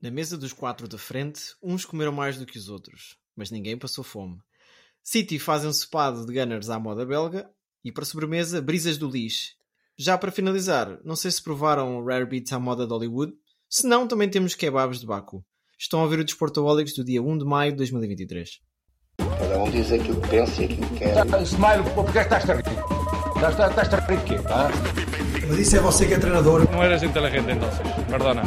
Na mesa dos quatro da frente, uns comeram mais do que os outros, mas ninguém passou fome. City faz um cepado de Gunners à moda belga e para sobremesa, brisas do lixo. Já para finalizar, não sei se provaram Rare Beats à moda de Hollywood, se não, também temos kebabs de Baku. Estão a ouvir o Desportaholics do dia 1 de maio de 2023. Cada um diz aquilo que pensa e aquilo que quer. Smile, porque estás a rir? Estás, estás a rir de quê? Ah? Mas isso é você que é treinador. No eres inteligente entonces, perdona.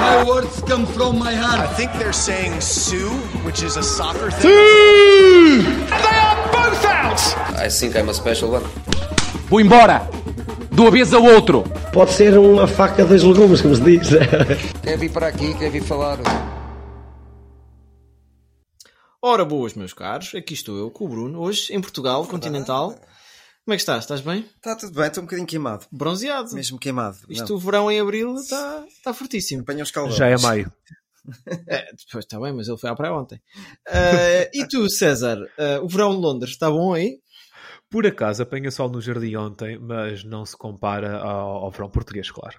My words come from my heart. I think they're saying Sue, which is a soccer thing. I think I'm a special one. Vou embora! De uma vez ao outro! Pode ser uma faca dos legumes, como se diz. Quer vir para aqui, quer vir falar. Ora boas, meus caros, aqui estou eu com o Bruno, hoje em Portugal, continental. Como é que estás? Estás bem? Está tudo bem, estou um bocadinho queimado. Bronzeado. Mesmo queimado. Isto, o verão em Abril está está fortíssimo. Apanha os calores. Já é maio. É, depois está bem, mas ele foi à praia ontem. Ah, e tu, César, ah, o verão de Londres está bom aí? Por acaso apanha sol no jardim ontem, mas não se compara ao, ao verão português, claro.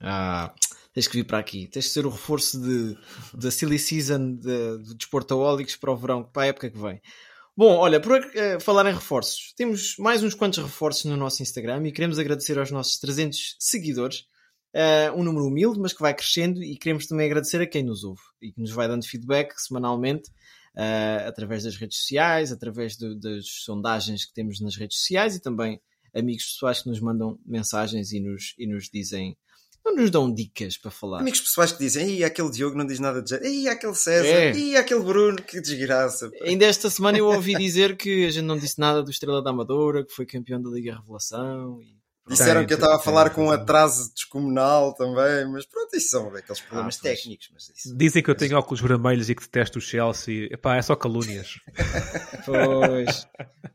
Ah, tens que vir para aqui. Tens que ser o reforço de, da silly season de, de Desportaholics para o verão, para a época que vem. Bom, olha, por eh, falar em reforços, temos mais uns quantos reforços no nosso Instagram e queremos agradecer aos nossos 300 seguidores. Eh, um número humilde, mas que vai crescendo e queremos também agradecer a quem nos ouve e que nos vai dando feedback semanalmente eh, através das redes sociais, através das sondagens que temos nas redes sociais e também amigos pessoais que nos mandam mensagens e nos, e nos dizem, não nos dão dicas para falar. Amigos pessoais que dizem, Ih, aquele Diogo não diz nada de jeito. Ih, aquele César. É. Ih, aquele Bruno, que desgraça. Ainda esta semana eu ouvi dizer que a gente não disse nada do Estrela da Amadora, que foi campeão da Liga Revelação. E... Disseram Tem, que eu estava a falar tem com um atraso descomunal também, mas pronto, isso são aqueles problemas Ah, técnicos. Mas isso. Dizem que eu tenho óculos vermelhos e que detesto o Chelsea. Epá, é só calúnias. Pois.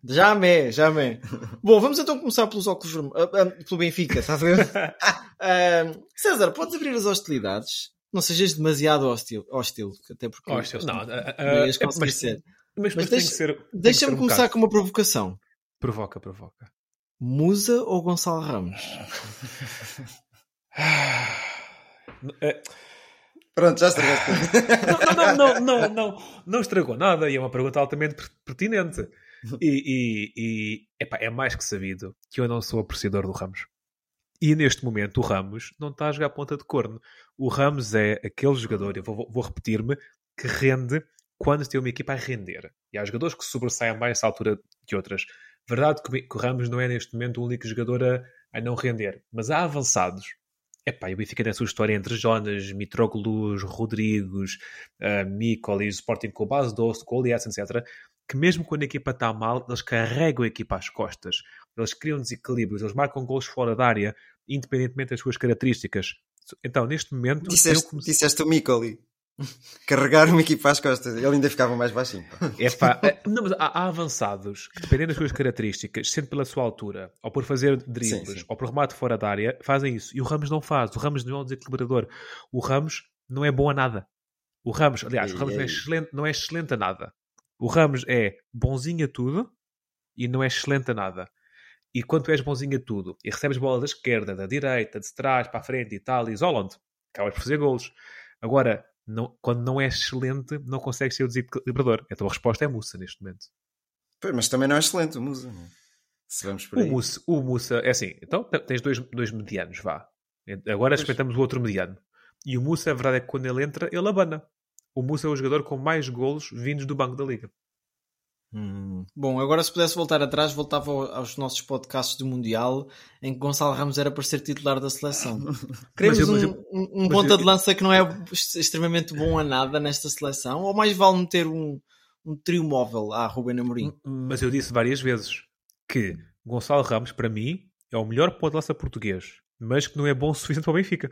já me, já me. Bom, vamos então começar pelos óculos vermelhos. ah, ah, pelo Benfica, está a ver? Ah, César, podes abrir as hostilidades? Não sejas demasiado hostil, hostil até porque. Hostil, não, não ias conseguir mas- ser. Mas, mas, Mas Deixa-me um começar bocado. com uma provocação. Provoca, provoca. Musa ou Gonçalo Ramos? É, Pronto, já estragaste tudo. não, não, não, não, não, não estragou nada e é uma pergunta altamente per- pertinente. E, e, e epá, é mais que sabido que eu não sou apreciador do Ramos. E neste momento o Ramos não está a jogar ponta de corno. O Ramos é aquele jogador, eu vou, vou repetir-me, que rende quando tem uma equipa a render. E há jogadores que sobressaem mais nessa altura que outras. Verdade que o- Ramos não é neste momento o único jogador a, a não render. Mas há avançados. Epá, e o Benfica tem a sua história entre Jonas, Mitroglus, Rodrigos, uh, Micolis, Sporting com base doce, Goliath, etc. Que mesmo quando a equipa está mal, eles carregam a equipa às costas. Eles criam desequilíbrios, eles marcam gols fora da área, independentemente das suas características. Então, neste momento, eu Disseste, comecei- disseste o Micoli. Carregar uma equipa às costas. Ele ainda ficava mais baixinho. pá. Epá, é, não, mas há, há avançados que, dependendo das suas características, sendo pela sua altura, ou por fazer dribles, Sim, sim. ou por remate fora da área, fazem isso. E o Ramos não faz. O Ramos não é um desequilibrador. O Ramos não é bom a nada. O Ramos, aliás, o Ramos não é, excelente, não é excelente a nada. O Ramos é bonzinho a tudo e não é excelente a nada. E quando tu és bonzinho a tudo e recebes bola da esquerda, da direita, de trás para a frente e tal, e isolam-te, acabas por fazer golos. Agora, não- quando não é excelente, não consegues ser o desequilibrador. Então a resposta é Mussa neste momento. Pois, mas também não é excelente o Musa. não é? Se vamos por O aí. Mussa, o Mussa, é assim, então te- tens dois, dois medianos, vá. Agora experimentamos o outro mediano. E o Mussa, a verdade é que quando ele entra, ele abana. O Mussa é o jogador com mais golos vindos do banco da Liga. Hum. Bom, agora se pudesse voltar atrás, voltava ao- aos nossos podcasts do Mundial em que Gonçalo Ramos era para ser titular da seleção. Queremos Mas eu- mas um, eu- um- um ponta eu- de lança que não é extremamente bom a nada nesta seleção, ou mais vale meter um, um trio móvel à Ruben Amorim? Mas eu disse várias vezes que Gonçalo Ramos, para mim, é o melhor ponto de lança português, mas que não é bom o suficiente para o Benfica.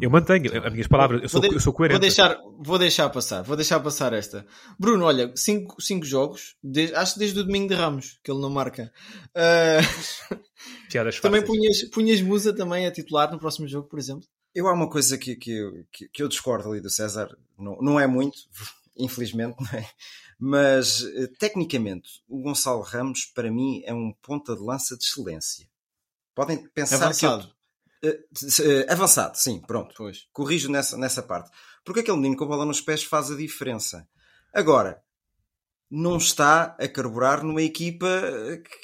Eu mantenho as minhas palavras, eu sou, Vou de- eu sou coerente. Vou deixar, vou deixar passar, vou deixar passar esta. Bruno, olha, cinco, cinco jogos, de- acho que desde o domingo de Ramos, que ele não marca. Ah, Piadas também punhas, punhas Musa também a titular no próximo jogo, por exemplo? Eu há uma coisa que, que, eu- que, que eu discordo ali do César, não, não é muito, infelizmente, não é? mas eh, tecnicamente o Gonçalo Ramos para mim é um ponta de lança de excelência. Podem pensar que eu, Avançado. Uh, avançado, sim, pronto. Pois. Corrijo nessa, nessa parte. Porque aquele menino com a bola nos pés faz a diferença. Agora, não está a carburar numa equipa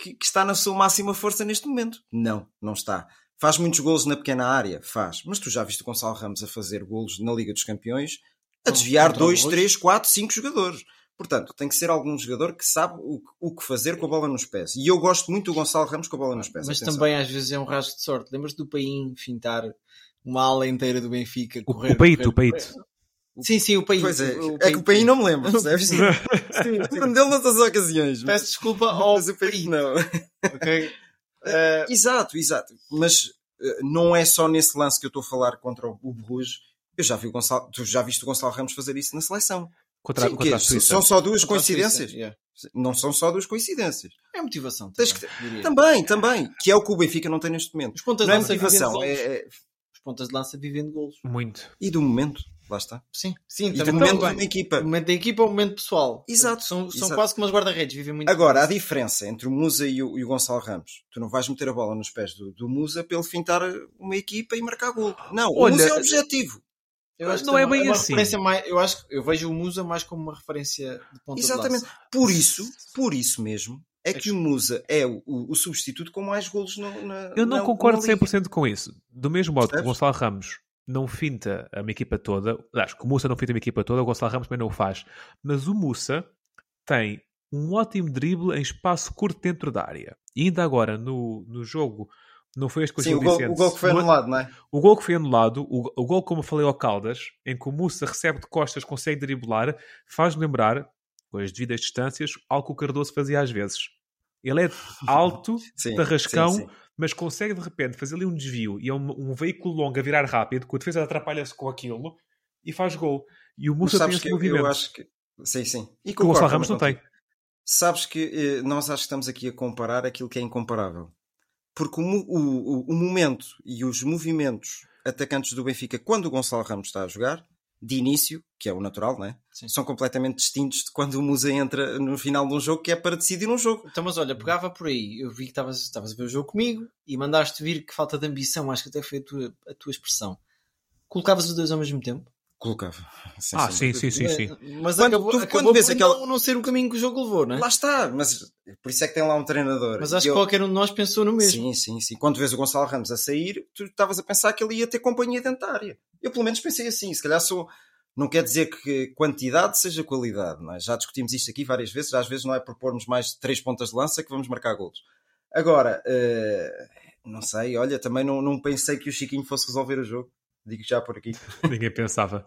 que, que, está na sua máxima força neste momento. Não, não está. Faz muitos golos na pequena área? Faz. Mas tu já viste o Gonçalo Ramos a fazer golos na Liga dos Campeões a desviar 2, 3, 4, 5 jogadores. Portanto, tem que ser algum jogador que sabe o, o, que fazer com a bola nos pés. E eu gosto muito do Gonçalo Ramos com a bola nos pés. Mas Atenção. também às vezes é um rasgo de sorte. Lembras do Paim fintar uma ala inteira do Benfica? Correr, o Peito, o Peito. Sim, sim, o Paim. Pois é, o é que o Paim não me lembro, percebes? sim, lembro dele noutras ocasiões. Peço desculpa ao mas o Paim não. ok? Uh... Exato, exato. Mas uh, não é só nesse lance que eu estou a falar contra o Bruges. Eu já vi o Gonçalo, tu já viste o Gonçalo Ramos fazer isso na seleção. Contra, Sim, contra são só duas contra coincidências? Yeah. Não são só duas coincidências. É motivação. Também, que... também, também, Que é o que o Benfica não tem neste momento. Os pontas não é motivação. É, é... Os pontas de lança vivem de golos. Muito. E do momento. Lá está. Sim, sim. E do momento da equipa. O momento da equipa ou o momento pessoal. Exato. São, são quase como os guarda-redes, vivem muito. Agora, a diferença entre o Musa e o, e o Gonçalo Ramos. Tu não vais meter a bola nos pés do, do Musa para ele fintar uma equipa e marcar gol. Não, Olha, o Musa é o objetivo. Eu acho não é, bem é assim. Mais, eu acho eu vejo o Musa mais como uma referência de ponta Exatamente. De por isso, por isso mesmo, é que o Musa é o, o, o substituto com mais golos no, na Eu não na, concordo 100% com isso. Do mesmo modo que o Gonçalo Ramos não finta a minha equipa toda, acho que o Musa não finta a minha equipa toda, o Gonçalo Ramos também não o faz. Mas o Musa tem um ótimo drible em espaço curto dentro da área. E ainda agora, no, no jogo não foi este com Sim, o gol, o gol que foi anulado, não é? O gol que foi anulado, o, o gol, como eu falei ao Caldas, em que o Mussa recebe de costas, consegue driblar, faz lembrar, com as devidas distâncias, algo que o Cardoso fazia às vezes. Ele é alto, sim, tarrascão, sim, sim. mas consegue de repente fazer ali um desvio e é um, um veículo longo a virar rápido, que o defesa atrapalha-se com aquilo e faz gol. E o Mussa tem esse movimento. Eu acho que... Sim, sim. E que o Gonçalo Ramos não tem. Sabes que eh, nós acho que estamos aqui a comparar aquilo que é incomparável porque o, o, o, momento e os movimentos atacantes do Benfica, quando o Gonçalo Ramos está a jogar, de início, que é o natural, não é? São completamente distintos de quando o Musa entra no final de um jogo que é para decidir um jogo. Então, mas olha, pegava por aí, eu vi que estavas a ver o jogo comigo e mandaste vir que falta de ambição, acho que até foi a tua, a tua expressão. Colocavas os dois ao mesmo tempo? Colocava. Sim, ah, sim, sim, sim, sim. Mas quando, acabou, tu, acabou quando vês aquela... não, não ser o caminho que o jogo levou, não é? Lá está, mas por isso é que tem lá um treinador. Mas acho que qualquer um de nós pensou no mesmo. Sim, sim, sim. Quando vês o Gonçalo Ramos a sair, tu estavas a pensar que ele ia ter companhia dentária. Eu pelo menos pensei assim, se calhar sou... Não quer dizer que quantidade seja qualidade, não é? Já discutimos isto aqui várias vezes, às vezes não é propormos mais três pontas de lança que vamos marcar golos. Agora, uh, não sei, olha, também não, não pensei que o Chiquinho fosse resolver o jogo. Digo já por aqui. Ninguém pensava.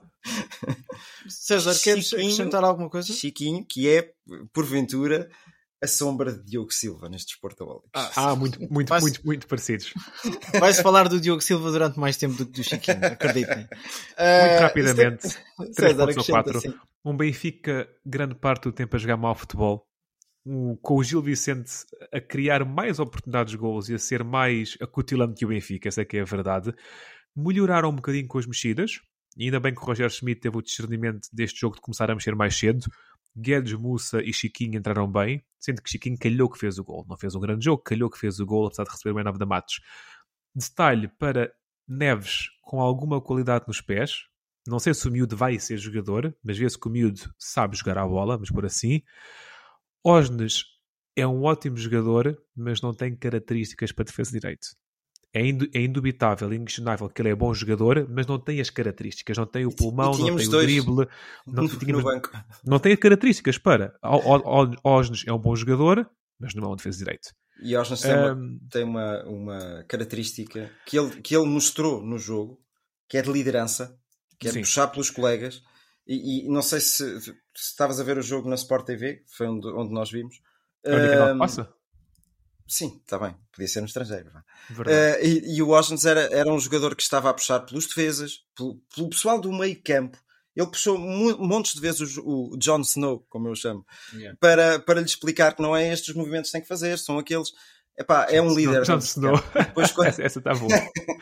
César, queres acrescentar alguma coisa? Chiquinho, que é, porventura, a sombra de Diogo Silva nestes portaólicos. Ah, ah, muito, muito, Vais... muito, muito parecidos. Vais falar do Diogo Silva durante mais tempo do que do Chiquinho, acreditem. Uh, muito rapidamente, é... 3 pontos ou 4. Assim. Um Benfica, grande parte do tempo a jogar mal futebol. Um, com o Gil Vicente a criar mais oportunidades de gols e a ser mais acutilante que o Benfica, essa é que é a verdade melhoraram um bocadinho com as mexidas. E ainda bem que o Roger Schmidt teve o discernimento deste jogo de começar a mexer mais cedo. Guedes, Mussa e Chiquinho entraram bem, sendo que Chiquinho calhou que fez o gol. Não fez um grande jogo, calhou que fez o gol, apesar de receber bem 9 da Matos. Detalhe para Neves com alguma qualidade nos pés. Não sei se o miúdo vai ser jogador, mas vê-se que o miúdo sabe jogar a bola, mas por assim. Osnes é um ótimo jogador, mas não tem características para defesa direito é, é indubitável, é inquestionável que ele é bom jogador, mas não tem as características, não tem o pulmão, não tem o drible, não, tínhamos, não tem as características para. Osnes é um bom jogador, mas não é um defesa direito. E Osnes tem, um, uma, tem uma, uma característica que ele, que ele mostrou no jogo, que é de liderança, que é de puxar pelos colegas. E, e, não sei se, se estavas a ver o jogo na Sport TV, foi onde, onde nós vimos. Um, passa? Sim, está bem. Podia ser no estrangeiro. Uh, e, e, o Washington era, era um jogador que estava a puxar pelos defesas, pelo, pelo pessoal do meio campo. Ele puxou montes de vezes o, o Jon Snow, como eu chamo, yeah. para, para lhe explicar que não é estes movimentos que tem que fazer, são aqueles. Epá, é um líder. Jon Snow. Depois, quando... essa está boa.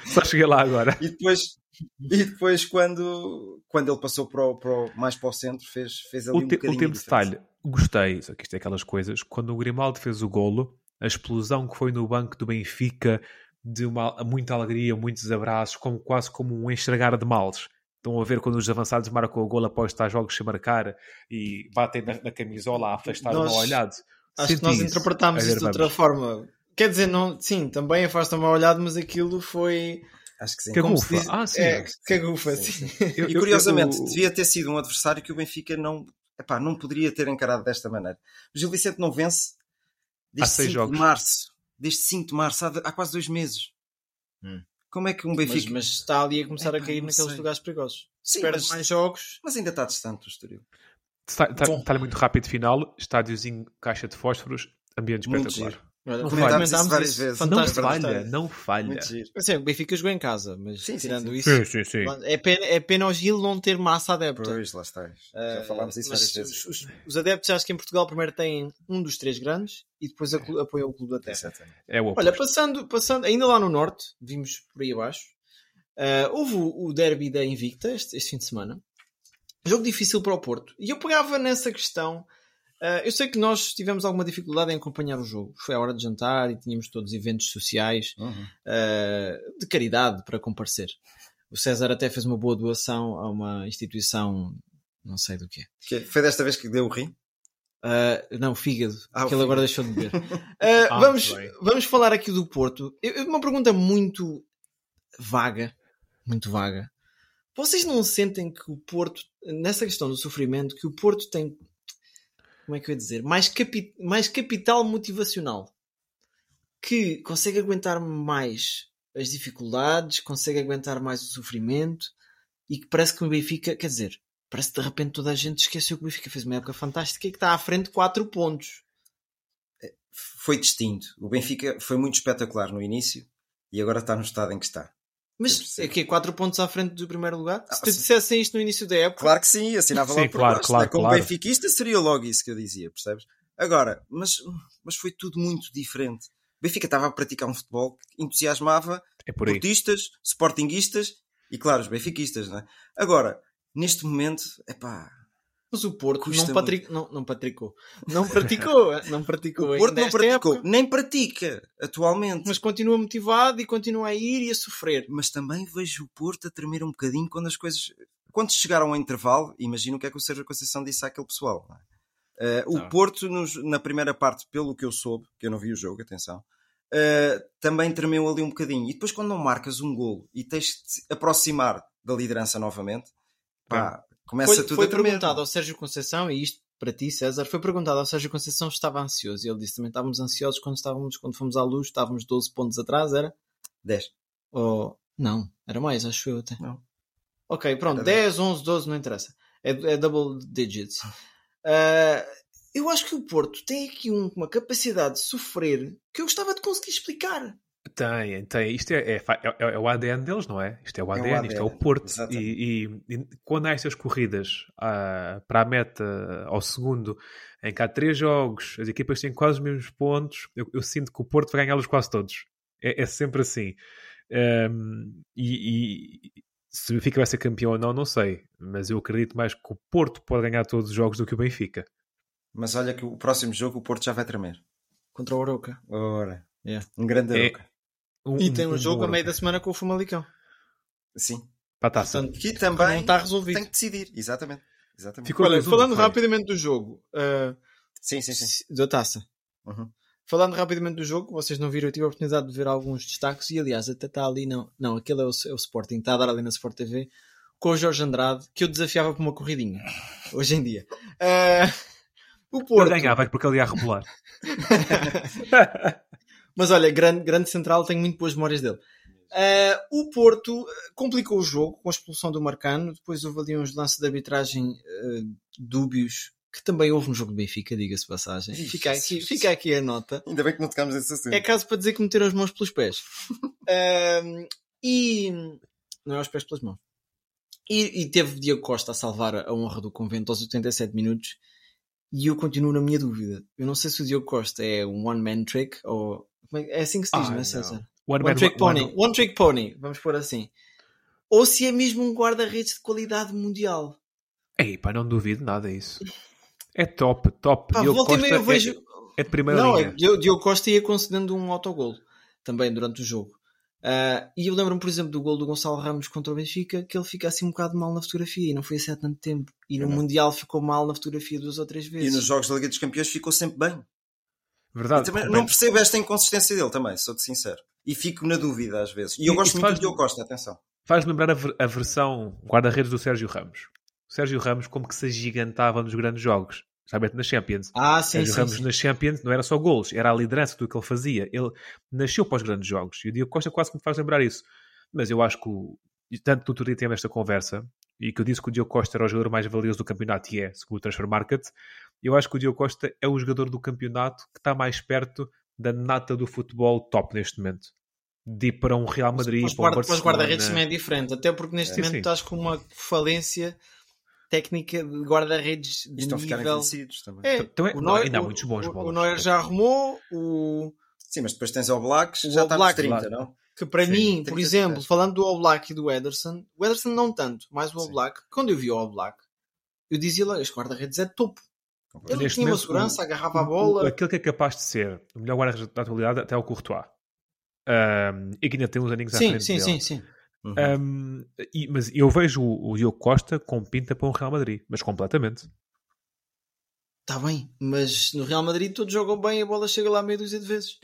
Só cheguei lá agora. e depois, e depois quando, quando ele passou para o, para o, mais para o centro, fez, fez ali o um te, bocadinho. Último detalhe, gostei, só que isto é aquelas coisas. Quando o Grimaldo fez o golo, a explosão que foi no banco do Benfica de uma, muita alegria, muitos abraços, como, quase como um enxergar de males. Estão a ver quando os avançados marcam o gol após estar jogos sem marcar e batem na, na camisola a afastar Nós- o mal olhado. Acho Senti que nós isso. interpretámos isso de outra forma. Quer dizer, não, sim, também afasta mal olhado, mas aquilo foi. Acho que sim. Cagufa. diz- Ah, sim. É, cagufa, Sim, sim. Eu- E eu- curiosamente, eu- devia ter sido um adversário que o Benfica não, epá, não poderia ter encarado desta maneira. O Gil Vicente não vence desde Há seis 5 jogos. de março. Desde 5 de março, há, há quase dois meses. Hum. Como é que um Mas, Benfica. mas está ali a começar Epá, a cair não naqueles sei. lugares perigosos. Sim, mas, mais jogos. mas ainda está distante o Estoril. Está, está, está muito rápido final, estádiozinho, caixa de fósforos, ambiente espetacular. Olha, Não comentámos falha. várias isso. vezes. Não Fantástico. falha, não falha. Assim, o Benfica jogou em casa, mas Sim, sim, tirando sim. isso, sim, sim. é pena, é pena o Gil não ter massa adepta. Pois, lá está. Já Uh, falámos disso mas várias vezes. Os, os- os adeptos, acho que em Portugal, primeiro têm um dos três grandes e depois acu- apoiam o Clube da Terra. Exatamente. É o. Olha, passando, passando, ainda lá no Norte, vimos por aí abaixo, uh, houve o, o derby da Invicta este, este fim de semana. Jogo difícil para o Porto. E eu pegava nessa questão. Uh, eu sei que nós tivemos alguma dificuldade em acompanhar o jogo. Foi a hora de jantar e tínhamos todos eventos sociais Uhum. uh, de caridade para comparecer. O César até fez uma boa doação a uma instituição, não sei do quê. Que Foi desta vez que deu o rim? Uh, não, fígado. Ah, que ele agora deixou de beber. Uh, Ah, vamos, bem. vamos falar aqui do Porto. Eu- uma pergunta muito vaga. Muito vaga. Vocês não sentem que o Porto, nessa questão do sofrimento, que o Porto tem, como é que eu ia dizer, mais, capi, mais capital motivacional? Que consegue aguentar mais as dificuldades, consegue aguentar mais o sofrimento e que parece que o Benfica, quer dizer, parece que de repente toda a gente esqueceu que o Benfica fez uma época fantástica e que está à frente de 4 pontos. Foi distinto. O Benfica foi muito espetacular no início e agora está no estado em que está. Mas é que 4 pontos à frente do primeiro lugar? Ah, Se te sim. dissessem isto no início da época, Claro que sim, assinava Sim, logo por claro, baixo, claro, né? Como claro. benfiquista seria logo isso que eu dizia, percebes? Agora, mas, mas foi tudo muito diferente. O Benfica estava a praticar um futebol que entusiasmava É por portistas, sportinguistas e, claro, os benfiquistas, não é? Agora, neste momento, é pá, mas o Porto Custa não, não, não praticou. Não praticou, não praticou o Porto não praticou, época, nem pratica atualmente. mas continua motivado e continua a ir e a sofrer. mas também vejo o Porto a tremer um bocadinho quando as coisas. Quando chegaram ao intervalo, imagino o que é que o Sérgio Conceição disse àquele pessoal. é? Eh, o Tá. Porto, nos- na primeira parte, pelo que eu soube, que eu não vi o jogo, atenção, eh, também tremeu ali um bocadinho. E depois, quando não marcas um golo e tens de te aproximar da liderança novamente, pá, começa Foi, tudo foi a tremer. perguntado ao Sérgio Conceição, e isto para ti, César, foi perguntado ao Sérgio Conceição se estava ansioso. E ele disse também estávamos ansiosos quando estávamos, quando fomos à luz, estávamos 12 pontos atrás, era? 10. Ou... Não, era mais, acho eu até. Não. Ok, pronto, Era 10, 11, 12, não interessa. É, é double digits. Ah, eu acho que o Porto tem aqui um- uma capacidade de sofrer que eu gostava de conseguir explicar. Tem, tem. Isto é, é, é- é o ADN deles, não é? Isto é o ADN, isto é o ADN, Porto. exatamente. E, e- e quando há estas corridas ah, para a meta ao segundo, em que há três jogos, as equipas têm quase os mesmos pontos, eu, eu sinto que o Porto vai ganhá-los quase todos. É, é sempre assim. Ahm, e, e se o Benfica vai ser campeão ou não, não sei. Mas eu acredito mais que o Porto pode ganhar todos os jogos do que o Benfica. Mas olha que o próximo jogo o Porto já vai tremer. Contra o Aroca. Ora, Yeah. um grande É. Um- E tem um, um jogo a meio da semana com o Famalicão. Sim. Para a taça. Portanto, Que não também está resolvido. tem que decidir. Exatamente. Exatamente. Ficou Olha, 2-1, falando não foi? rapidamente do jogo, ah, Sim, sim, sim. da taça. Uhum. Falando rapidamente do jogo, vocês não viram, eu tive a oportunidade de ver alguns destaques e aliás até está ali, não, não, aquele é o, é o Sporting, está a dar ali na Sport TV com o Jorge Andrade, que eu desafiava por uma corridinha, hoje em dia. Ah, o Ele Porto, ganhava porque ele ia rebolar. Mas olha, grande, grande central, tenho muito boas memórias dele. Ah, o Porto ah, complicou o jogo com a expulsão do Marcano, depois houve ali uns lances de arbitragem ah, dúbios, que também houve no jogo do Benfica, diga-se passagem. Fica aqui, fica aqui a nota. Ainda bem que não tocámos nesse assunto. É caso para dizer que meteram as mãos pelos pés. E. Não é os pés pelas mãos. E, e teve Diego Costa a salvar a honra do convento aos 87 minutos. E eu continuo na minha dúvida. Eu não sei se o Diogo Costa é um one-man trick ou. É é assim que se diz, Ah, não é, não. César? One, One, trick one- pony. One trick pony, vamos pôr assim. Ou se é mesmo um guarda-redes de qualidade mundial. Ei, pá, não duvido nada disso. É top, top. Pá, Diogo e Costa eu é- vejo. é, de primeira Não, linha. é, Diogo Costa ia concedendo um autogol também durante o jogo. Uh, e eu lembro-me, por exemplo, do gol do Gonçalo Ramos contra o Benfica, que ele fica assim um bocado mal na fotografia e não foi assim há tanto tempo. E no Não. Mundial ficou mal na fotografia duas ou três E vezes. nos Jogos da Liga dos Campeões ficou sempre bem. Verdade. Também não percebo esta inconsistência dele também, sou-te sincero. E fico na dúvida às vezes. E eu E- gosto muito faz- do Diogo Costa, atenção. Faz lembrar a, ver- a versão guarda-redes do Sérgio Ramos. O Sérgio Ramos como que se agigantava nos grandes jogos. Sabe, na Champions. Ah, sim, Sérgio sim, Ramos sim. na Champions não era só golos, era a liderança do que ele fazia. Ele nasceu para os grandes jogos. E o Diogo Costa quase que me faz lembrar isso. Mas eu acho que, tanto o Turia teve esta conversa, e que eu disse que o Diogo Costa era o jogador mais valioso do campeonato, e é, segundo o Transfer Market, eu acho que o Diogo Costa é o jogador do campeonato que está mais perto da nata do futebol top neste momento. De ir para um Real Madrid, Para os para um guarda- para os Barcelona. guarda-redes também é diferente, até porque neste Sim, momento sim. estás com uma falência técnica de guarda-redes de estão a ficar nível... envelhecidos também. É, Então é- o Neuer- ainda há o- muitos bons o- bolas. O Neuer já arrumou, o... Sim, mas depois tens o Black, O já está nos Oblak, 30, claro. não? Que para Sim, mim, 30, por exemplo, 30. falando do Oblak e do Ederson, o Ederson não tanto, mas o Sim. Oblak, quando eu vi o Oblak, eu dizia lá, este guarda-redes é topo. Ele Neste tinha uma momento, segurança, o- agarrava a o- bola. Aquele que é capaz de ser o melhor guarda-redes da atualidade até é o Courtois. Um, e que ainda tem uns aninhos à Sim, frente sim, dele. sim, sim. Uhum. Um, e- mas eu vejo o, o Diogo Costa com pinta para um Real Madrid, mas completamente. Está bem, mas no Real Madrid todos jogam bem e a bola chega lá meia dúzia de vezes.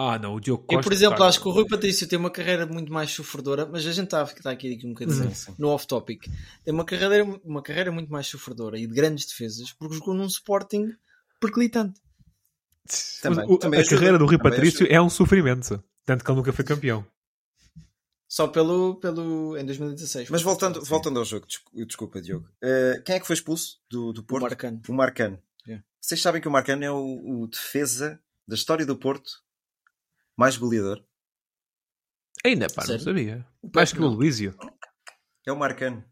Ah, não, o Diogo Costa. Eu, por exemplo, tá- acho que o Rui Patrício tem uma carreira muito mais sofredora, mas a gente está a ficar aqui, aqui um bocadinho Sim, sim. no off-topic. Tem uma carreira, uma carreira muito mais sofredora e de grandes defesas, porque jogou num Sporting perclitante. Também, o- também a ajuda, carreira do Rui também Patrício ajuda. é um sofrimento. Tanto que ele nunca foi campeão. Só pelo, pelo em 2016. Mas voltando, voltando ao jogo, descu- desculpa, Diogo. Eh, quem é que foi expulso do, do o Porto? Marcano. O Marcano. Yeah. Vocês sabem que o Marcano é o, o defesa da história do Porto mais goleador? Ainda, pá, não Sério? sabia. Mais que o não. Luísio. É o Marcano.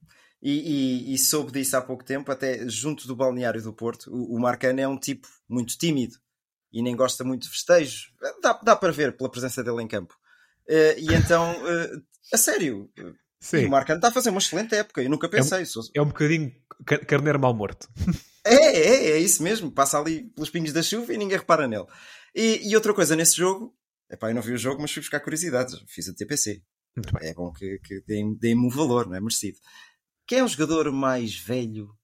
E, e, e soube disso há pouco tempo, até junto do balneário do Porto. O, o Marcano é um tipo muito tímido e nem gosta muito de festejos. Dá, dá para ver pela presença dele em campo. Eh, e então, eh, a sério, e Sim. o Marcano está a fazer uma excelente época. Eu nunca pensei. sou- É um bocadinho ca- carneiro mal morto. É, é, é isso mesmo. Passa ali pelos pingos da chuva e ninguém repara nele. E, e outra coisa nesse jogo, epá, eu não vi o jogo, mas fui buscar curiosidades. Fiz a TPC. É bom que, que deem- deem-me o valor, não é? Merecido. Quem é o jogador mais velho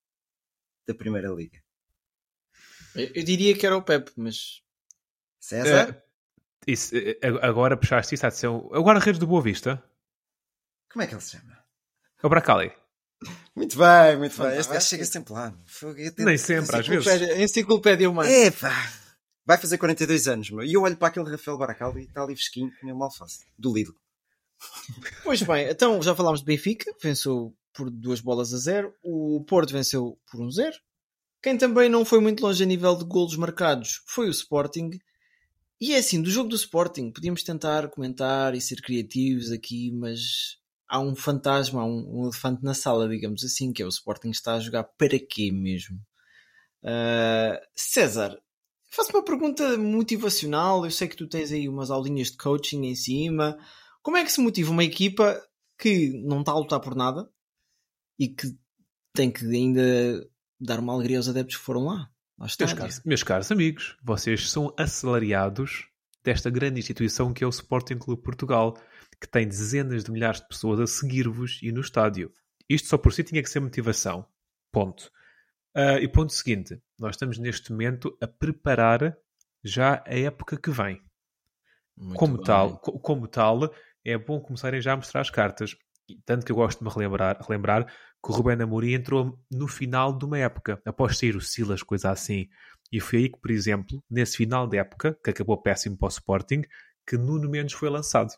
da Primeira Liga? Eu, eu diria que era o Pepe, mas César? Eh, isso, eh, agora puxaste isso, há de ser o, é o guarda-redes do Boa Vista. Como é que ele se chama? É o Bracali. Muito bem, muito bem. Este gajo chega sempre lá. Fogo, Nem sempre, às vezes. enciclopédia, enciclopédia humana. Epá! Vai fazer 42 anos, meu. E eu olho para aquele Rafael Baracaldi e está ali fresquinho, que nem um alface. Do Lidl. Pois bem, então já falámos de Benfica, venceu por duas bolas a zero. O Porto venceu por um zero. Quem também não foi muito longe a nível de golos marcados foi o Sporting. E é assim, do jogo do Sporting, podíamos tentar comentar e ser criativos aqui, mas há um fantasma, há um, um elefante na sala, digamos assim, que é o Sporting está a jogar para quê mesmo? Ah, César, faço uma pergunta motivacional. Eu sei que tu tens aí umas aulinhas de coaching em cima. Como é que se motiva uma equipa que não está a lutar por nada e que tem que ainda dar uma alegria aos adeptos que foram lá? Meus caros, meus caros amigos, vocês são assalariados desta grande instituição que é o Sporting Clube Portugal, que tem dezenas de milhares de pessoas a seguir-vos e no estádio. Isto só por si tinha que ser motivação. Ponto. Ah, e ponto seguinte, nós estamos neste momento a preparar já a época que vem. Muito como tal, co- como tal, é bom começarem já a mostrar as cartas. E Tanto que eu gosto de me relembrar, relembrar que o Rubén Amorim entrou no final de uma época, após sair o Silas, coisa assim. E foi aí que, por exemplo, nesse final de época, que acabou péssimo para o Sporting, que Nuno Mendes foi lançado.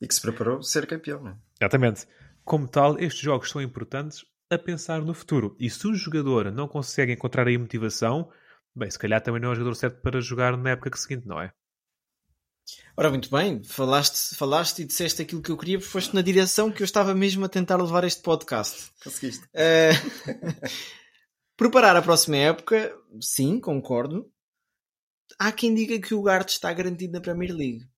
E que se preparou a ser campeão, não é? Exatamente. Como tal, estes jogos são importantes a pensar no futuro. E se o jogador não consegue encontrar aí motivação, bem, se calhar também não é o jogador certo para jogar na época seguinte, não é? Ora, muito bem, falaste, falaste e disseste aquilo que eu queria, porque foste na direção que eu estava mesmo a tentar levar este podcast. Conseguiste. Eh, preparar a próxima época, sim, concordo. Há quem diga que o Gart está garantido na Premier League.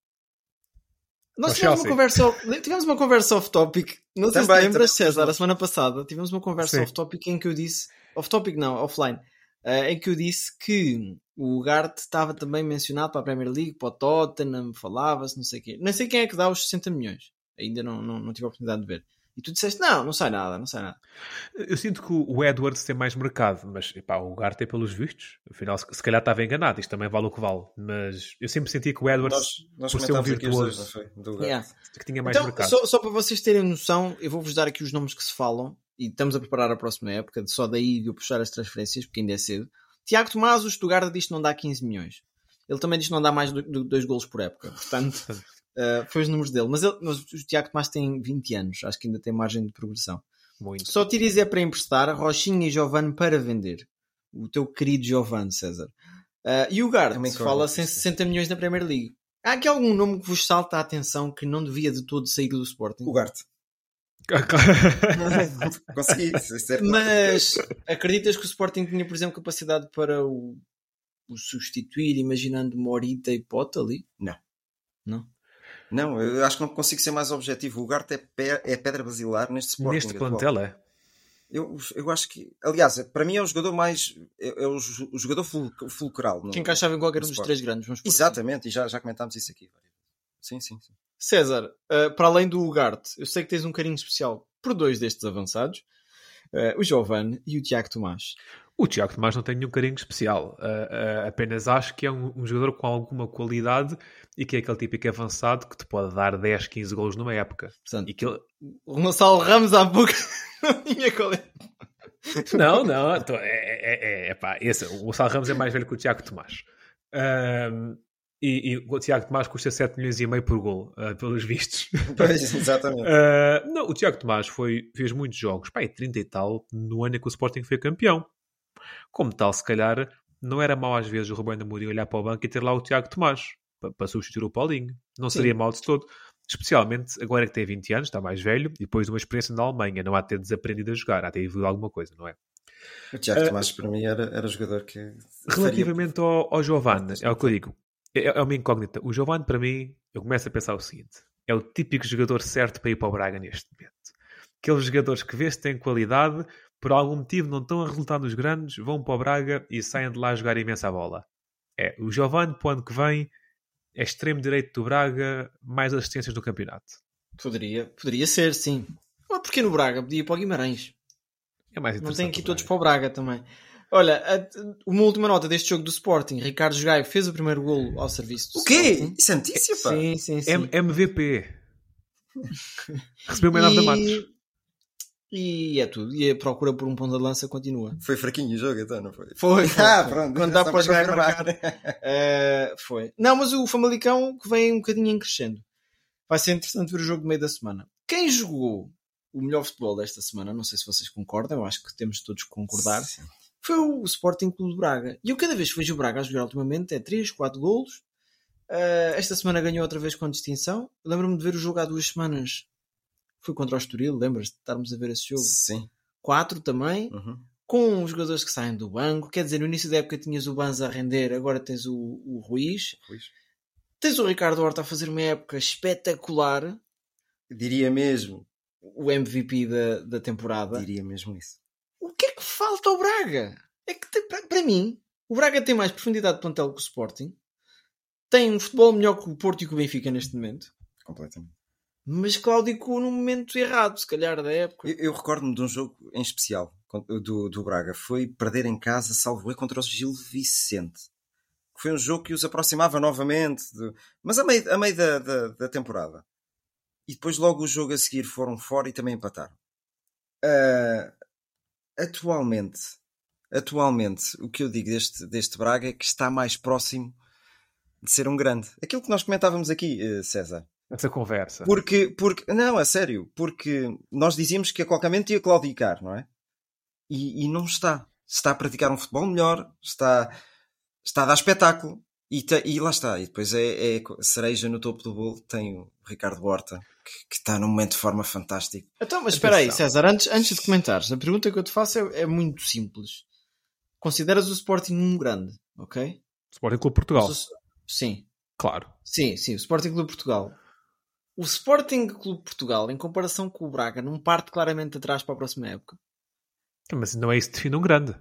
Nós tivemos uma, conversa, tivemos uma conversa off-topic. Não sei Também, se lembras. César, a semana passada. Tivemos uma conversa off-topic em que eu disse. Off-topic não, offline. eh, em que eu disse que O Ugarte estava também mencionado para a Premier League, para o Tottenham, falava-se, não sei quê. Nem sei quem é que dá os 60 milhões. Ainda não, não, não tive a oportunidade de ver. E tu disseste, não, não sai nada, não sai nada. Eu sinto que o Edwards tem mais mercado, mas epá, o Ugarte é pelos vistos. Afinal, se, se calhar estava enganado, isto também vale o que vale. Mas eu sempre senti que o Edwards, Nós, nós por ser um dois, virtuoso, foi? Do. Yeah. que tinha mais Então, mercado. só, só para vocês terem noção, eu vou-vos dar aqui os nomes que se falam e estamos a preparar a próxima época, só daí de eu puxar as transferências, porque ainda é cedo. Tiago Tomás, o Stuttgart diz que não dá 15 milhões. Ele também diz que não dá mais do que dois golos por época. Portanto, uh, foi os números dele. Mas, ele, mas o Tiago Tomás tem 20 anos, acho que ainda tem margem de progressão. Muito. Só Tiris é para emprestar, Rochinha e Giovanni para vender. O teu querido Giovanni, César. Uh, e o Gart, Também concordo fala-se em com isso. 60 milhões na Premier League. Há aqui algum nome que vos salta a atenção que não devia de todo sair do Sporting? Ugarte. Consegui. isso é- Mas acreditas que o Sporting tinha, por exemplo, capacidade para o, o substituir, imaginando Morita e Pota ali? Não. Não? Não, eu acho que não consigo ser mais objetivo. O Ugarte é, pe- é pedra basilar neste Sporting. Neste plantel é. Eu, eu acho que, aliás, para mim é o jogador mais. É, é o, jogador ful- fulcral. no- Que encaixava em qualquer um dos três grandes. Vamos assim. Exatamente, e já, já comentámos isso aqui. Sim, sim, sim. César, uh, para além do Ugarte, eu sei que tens um carinho especial por dois destes avançados, uh, o Giovanni e o Tiago Tomás. O Tiago Tomás não tem nenhum carinho especial. Uh, uh, apenas acho que é um, um jogador com alguma qualidade e que é aquele típico avançado que te pode dar 10, 15 golos numa época. Portanto, E que ele... o Gonçalo Ramos há pouco não tinha qualidade. Não, não. então, é, é, é, é pá, esse, o Gonçalo Ramos é mais velho que o Tiago Tomás. Um, e, e o Tiago Tomás custa 7 milhões e meio por gol, uh, pelos vistos. Pois, exatamente. Uh, não, o Tiago Tomás foi, fez muitos jogos, pá, é 30 e tal, no ano em que o Sporting foi campeão. Como tal, se calhar, não era mau às vezes o Rubén Amorim olhar para o banco e ter lá o Tiago Tomás para, para substituir o Paulinho. Não Sim. seria mau de todo. Especialmente agora que tem 20 anos, está mais velho, e depois de uma experiência na Alemanha, não há de ter desaprendido a jogar, há de ter evoluído alguma coisa, não é? O Tiago Uh, Tomás, para mim, era, era o jogador que. Relativamente ao, ao Giovanni, é o que eu digo. É, é uma incógnita. O Giovanni, para mim, eu começo a pensar o seguinte: é o típico jogador certo para ir para o Braga neste momento. Aqueles jogadores que vês têm qualidade, por algum motivo não estão a resultar nos grandes, vão para o Braga e saem de lá a jogar imensa bola. É, o Giovanni, para o ano que vem, é extremo direito do Braga, mais assistências no campeonato. Poderia, poderia ser, sim. Mas porquê no Braga? Podia ir para o Guimarães. É mais Não tem aqui todos para o Braga também. Olha, a- uma última nota deste jogo do Sporting. Ricardo Jogaio fez o primeiro golo ao serviço do O quê? Sporting. Isso é pá. Sim, sim, sim. M- MVP. Recebeu o Man of the Match. E é tudo. E a procura por um ponto de lança continua. Foi fraquinho o jogo, então, não foi? Foi. Ah, pronto. Quando dá para jogar marcar. Eh, foi. Não, mas o Famalicão que vem um bocadinho em crescendo. Vai ser interessante ver o jogo do meio da semana. Quem jogou o melhor futebol desta semana, não sei se vocês concordam, eu acho que temos todos que concordar, Sim. Foi o Sporting Clube de Braga. E eu cada vez que vejo o Braga a jogar ultimamente é 3, 4 golos. Eh, esta semana ganhou outra vez com distinção. Lembro-me de ver o jogo há duas semanas. Foi contra o Estoril, lembras-te de estarmos a ver esse jogo? Sim. 4 também Uhum. com os jogadores que saem do banco. Quer dizer, no início da época tinhas o Banza a render, agora tens o, o Ruiz. Ruiz. Tens o Ricardo Horta a fazer uma época espetacular, Diria mesmo. o MVP da, da temporada. Diria mesmo isso. O que é que falta ao Braga? É que tem- para mim, o Braga tem mais profundidade de plantel que o Sporting, tem um futebol melhor que o Porto e que o Benfica neste momento, Completamente. mas claudicou no momento errado, se calhar, da época. Eu, eu recordo-me de um jogo em especial do, do Braga. Foi perder em casa, salvo eu, contra o Gil Vicente. Foi um jogo que os aproximava novamente, de- mas a meio, a meio da, da, da temporada. E depois, logo o jogo a seguir, foram fora e também empataram. Ah, atualmente, atualmente, o que eu digo deste, deste Braga é que está mais próximo de ser um grande. Aquilo que nós comentávamos aqui, eh, César. Essa conversa. Porque, porque, não, a sério, porque nós dizíamos que a qualquer momento ia claudicar, não é? E, e não está. Está a praticar um futebol melhor, está, está a dar espetáculo. E, te- e lá está. E depois é, é cereja no topo do bolo. Tem o Ricardo Horta, que, está num momento de forma fantástico. Então, mas espera aí. César, antes, antes de comentares, a pergunta que eu te faço é, é muito simples. Consideras o Sporting um grande, ok? Sporting Clube Portugal. Sim, Claro. sim, sim, o Sporting Clube Portugal. O Sporting Clube Portugal, em comparação com o Braga, não parte claramente atrás para a próxima época. Mas não é isso que define um grande.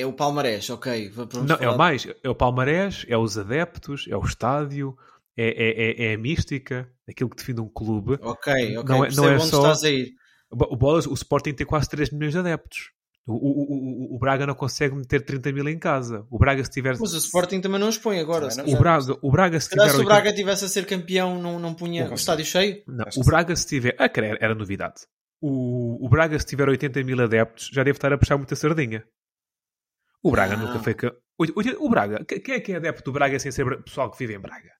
É o Palmarés, ok. Vamos Não, é o mais. É o palmarés, é os adeptos, é o estádio, é, é, é, é a mística, aquilo que define um clube. Ok, ok. Não é- não é onde só- estás a ir. O, o, Bolas- o Sporting tem quase 3 milhões de adeptos. O, o, o, o Braga não consegue meter 30 mil em casa. O Braga, se tiver. Mas o Sporting também não os põe agora. Se O. Braga, o Braga, se tiver. se o 80 Braga tivesse a ser campeão, não, não punha o estádio cheio? Não, Acho o Braga, se tiver. Ah, cara, era novidade. O, o Braga, se tiver 80 mil adeptos, já deve estar a puxar muita sardinha. O Braga Não. nunca foi. O Braga, que- quem é que é adepto do Braga sem ser pessoal que vive em Braga?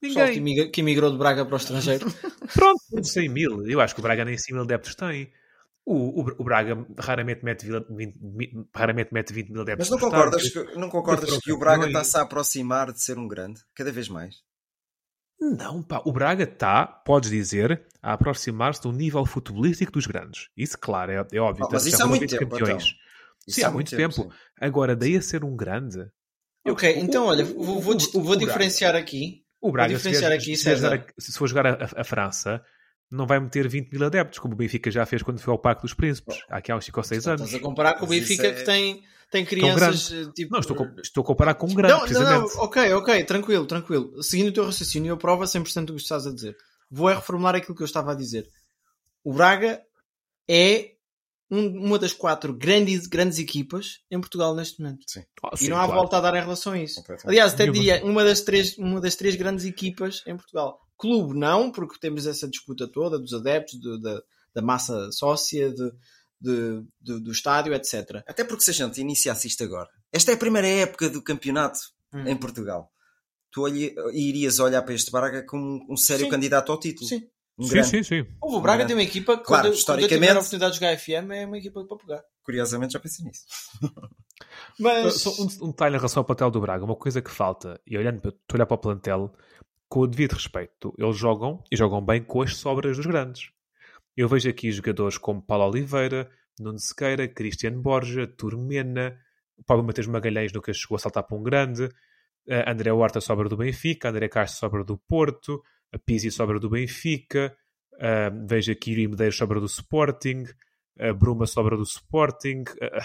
Ninguém. que emigrou de Braga para o estrangeiro. Pronto, 100 mil. Eu acho que o Braga nem 100 mil adeptos tem. O, o, o Braga raramente mete, vila- 20, mi- raramente mete 20 mil adeptos. Mas não concordas, estádio. que, não concordas que o Braga está-se a aproximar de ser um grande? Cada vez mais. Não, pá, o Braga está, podes dizer, a aproximar-se de um nível futebolístico dos grandes. Isso, claro, é, é óbvio. Oh, mas isso há muito 20 tempo, campeões. então. Isso Sim, há muito tempo. sim. Agora, daí a ser um grande. ok, o- então o- olha, vou, o- vou, o- vou o Braga- diferenciar aqui. O Braga, se, diferenciar vier- aqui, se, a- se for jogar a, a França, não vai meter 20 mil adeptos, como o Benfica já fez quando foi ao Parque dos Príncipes, há aqui há uns 5 ou 6 anos. Estás a comparar com o Benfica é- que tem, tem crianças eh, tipo. Não, estou, a com- estou a comparar com um grande, não, não, precisamente. não, ok, ok, tranquilo, tranquilo. Seguindo o teu raciocínio, eu provo a 100% do que estás a dizer. Vou é reformular aquilo que eu estava a dizer. O Braga é um- uma das quatro grandes, grandes equipas em Portugal neste momento. Ah, E sim, não há claro. volta a dar em relação a isso. Aliás, até diria uma das, três, uma das três grandes equipas em Portugal. Clube não, porque temos essa disputa toda dos adeptos, do- da, da massa sócia, de, de- de- do estádio, etc. Até porque se a gente iniciasse isto agora, esta é a primeira época do campeonato Hum. em Portugal. Tu olhe- irias olhar para este Braga como um sério Sim. candidato ao título. Sim. Um Sim, grande. sim, sim. O Braga tem uma equipa que, Claro, quando, quando eu historicamente- a oportunidade de jogar FM, é uma equipa para pegar. Curiosamente já pensei nisso. Mas. Só um, um detalhe em relação ao plantel do Braga, uma coisa que falta, e olhando para, estou a olhar para o plantel, com o devido respeito, eles jogam e jogam bem com as sobras dos grandes. Eu vejo aqui jogadores como Paulo Oliveira, Nuno Sequeira, Cristiano Borja, Turmena, o Pablo Matheus Magalhães nunca chegou a saltar para um grande, eh, André Horta sobra do Benfica, André Castro sobra do Porto, Pizzi sobra do Benfica, eh, vejo aqui Yuri Medeiros sobra do Sporting, a Bruma sobra do Sporting. eh,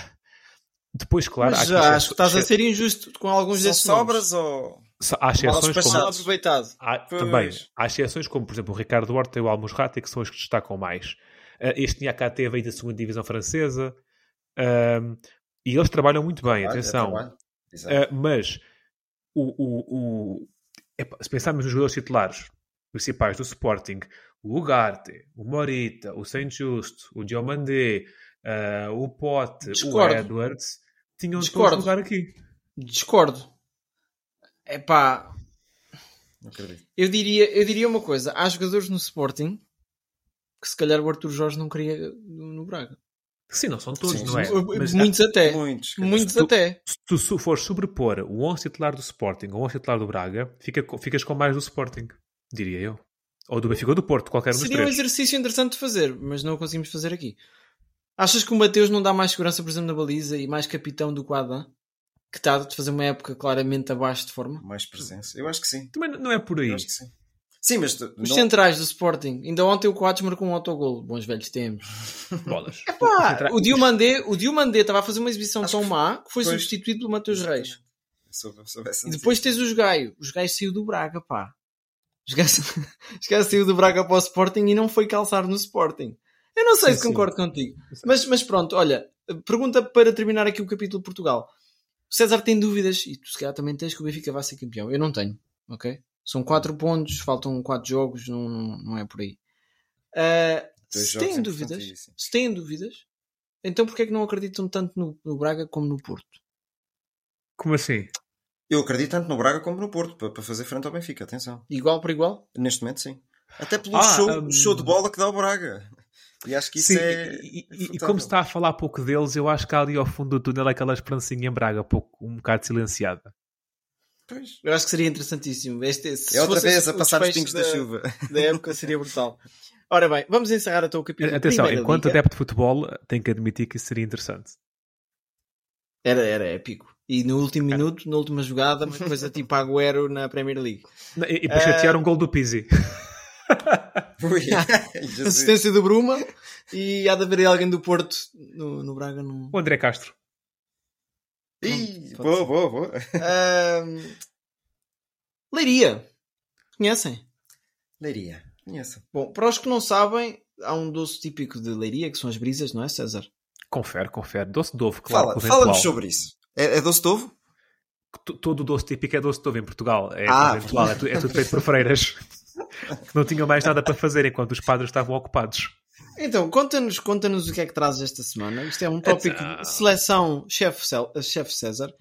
depois, claro, mas já exce- acho que estás a ser injusto com alguns São desses sobras nomes. ou. Há exceções como, aproveitado. há, também, há exceções como, por exemplo, o Ricardo Horta e o Almusrati, que são os que destacam mais. Uh, este Niakate veio da segunda divisão francesa um, e eles trabalham muito bem, Trabalho, é atenção. Uh, mas o, o, o- epá, se pensarmos nos jogadores titulares principais do Sporting, o Ugarte, o Morita, o Saint Just, o Diomandé, uh, o Pote, Discordo. o Edwards, tinham Discordo. todos lugar aqui. Discordo. É pá, eu diria, eu diria uma coisa: há jogadores no Sporting que se calhar o Arthur Jorge não queria no Braga. Sim, não são todos, Sim, não é? Mas Muitos até. Muitos. Muitos tu- até. se tu fores sobrepor o 11 titular do Sporting ao 11 titular do Braga, fica ficas com mais do Sporting, diria eu. Ou do Benfica ou do Porto, qualquer um dos Seria um três. exercício interessante de fazer, mas não o conseguimos fazer aqui. Achas que o Mateus não dá mais segurança, por exemplo, na baliza e mais capitão do que o Adam? Que está a fazer uma época claramente abaixo de forma? Mais presença. Eu acho que sim. Também não é por aí. Eu acho que sim. Sim, mas tu- Os não- centrais do Sporting. Ainda ontem o Coates marcou um autogol. Bons velhos tempos. Bolas. Pá, o Diomandé, o Diomandé estava a fazer uma exibição Acho tão que- má que foi pois. substituído pelo Mateus Reis. Eu soubesse E depois tens os Gaio. Os Gaio saiu do Braga, pá. Os Gaio saiu do Braga para o Sporting e não foi calçar no Sporting. Eu não sei Sim, se sim. concordo contigo. Mas, mas pronto, olha, pergunta para terminar aqui o capítulo de Portugal. O César tem dúvidas, e tu se calhar também tens que o Benfica vai ser campeão. Eu não tenho, ok? São 4 pontos, faltam 4 jogos, não, não, não é por aí. Dois se têm dúvidas, se têm dúvidas, então porquê é que não acreditam tanto no, no Braga como no Porto? Como assim? Eu acredito tanto no Braga como no Porto para, para fazer frente ao Benfica. Atenção. Igual por igual? Neste momento, sim. Até pelo Ah, show, hum. show de bola que dá o Braga. E acho que isso Sim, é. e, e- e como se está a falar pouco deles, eu acho que há ali ao fundo do túnel aquela esperancinha em Braga, pouco, um bocado silenciada. Pois. Eu acho que seria interessantíssimo. Este, se É outra fosse vez a passar os pingos da, chuva. da época seria brutal. Ora bem, vamos encerrar até o capítulo. Atenção, enquanto Liga. adepto de futebol, tenho que admitir que isso seria interessante. Era, era épico. E no último minuto, na última jogada, uma coisa tipo Agüero na Premier League. E, e para Ah. chatear um gol do Pizzi. Assistência do Bruma e há de haver alguém do Porto no, no Braga. No... O André Castro. Ih, boa, boa, boa. Leiria. Conhecem? Leiria. Conheço. Bom, para os que não sabem, há um doce típico de Leiria, que são as brisas, não é, César? Confere, confere. Doce de ovo, claro. Fala, fala-nos sobre isso. É, é doce de ovo? Todo o doce típico é doce de ovo em Portugal. É Ah. conventual, é, é tudo feito por freiras. que não tinham mais nada para fazer enquanto os padres estavam ocupados. Então, conta-nos conta o que é que trazes esta semana. Isto é um tópico Então. de seleção chefe Cel- chef César.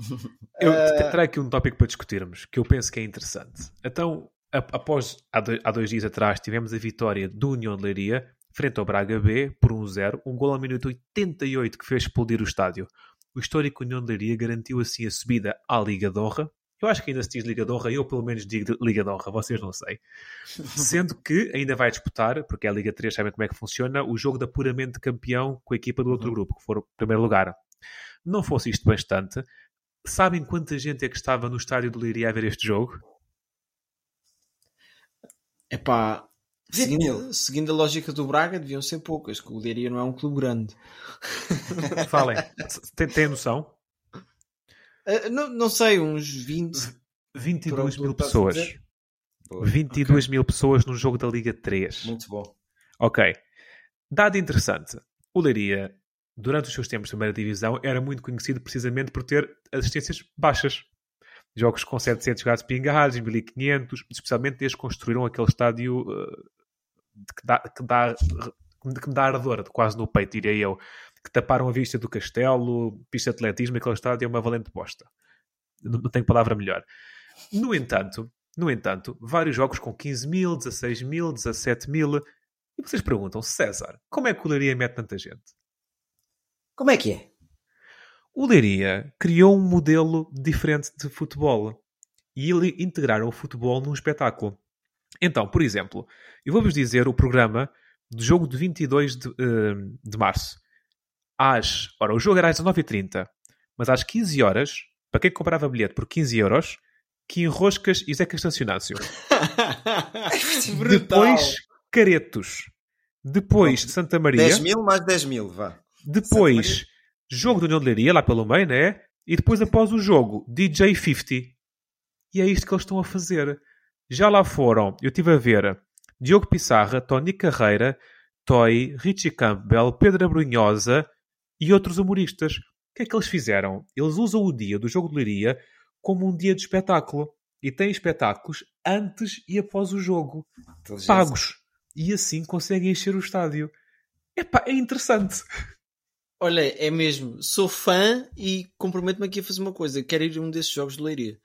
Eu Eh, trago aqui um tópico para discutirmos que eu penso que é interessante. Então, após, há dois, há dois dias atrás, tivemos a vitória do União de Leiria frente ao Braga B por 1-0, um gol ao minuto 88 que fez explodir o estádio. O histórico União de Leiria garantiu assim a subida à Liga de Honra. Eu acho que ainda se diz Liga de Honra, eu pelo menos digo Liga de Honra, vocês não sei. Sendo que ainda vai disputar, porque é a Liga 3, sabem como é que funciona, o jogo de apuramento de campeão com a equipa do outro grupo, que for o primeiro lugar. Não fosse isto bastante, sabem quanta gente é que estava no estádio do Leiria a ver este jogo? Epá, 20 seguindo, mil. seguindo a lógica do Braga, deviam ser poucas, que o Leiria não é um clube grande. Falem, tem, tem noção? Ah, não, não sei, uns 20. 22 Pronto, mil pessoas. dizer? Boa. 22 mil pessoas num jogo da Liga 3. Muito bom. Ok. Dado interessante. O Leiria, durante os seus tempos de primeira divisão, era muito conhecido precisamente por ter assistências baixas. Jogos com 700 gatos pingados, 1500, especialmente desde que construíram aquele estádio de que dá, que dá, que me dá ardor, quase no peito, diria eu. Que taparam a vista do castelo, pista de atletismo, aquele estádio é uma valente bosta. Não, não tenho palavra melhor. No entanto, no entanto, vários jogos com 15 mil, 16 mil, 17 mil. E vocês perguntam, César, como é que o Leiria mete tanta gente? Como é que é? O Leiria criou um modelo diferente de futebol e ele integraram o futebol num espetáculo. Então, por exemplo, eu vou-vos dizer o programa do jogo de 22 de, eh, de março. Às, ora, o jogo era às 19h30, mas às 15 horas, para quem comprava bilhete por 15 euros, que enroscas e Zeca Estacionácio. Depois, Caretos. Depois, Santa Maria. 10 mil mais 10 mil, vá. Depois, jogo do União de Leiria, lá pelo meio, né? E depois, após o jogo, DJ 50. E é isto que eles estão a fazer. Já lá foram, eu estive a ver Diogo Pissarra, Tony Carreira, Toy, Richie Campbell, Pedro Abrunhosa e outros humoristas. O que é que eles fizeram? Eles usam o dia do jogo de Leiria como um dia de espetáculo. E têm espetáculos antes e após o jogo Inteligência. pagos. E assim conseguem encher o estádio. Epá, é interessante. Olha, é mesmo, sou fã e comprometo-me aqui a fazer uma coisa. Quero ir a um desses jogos de Leiria.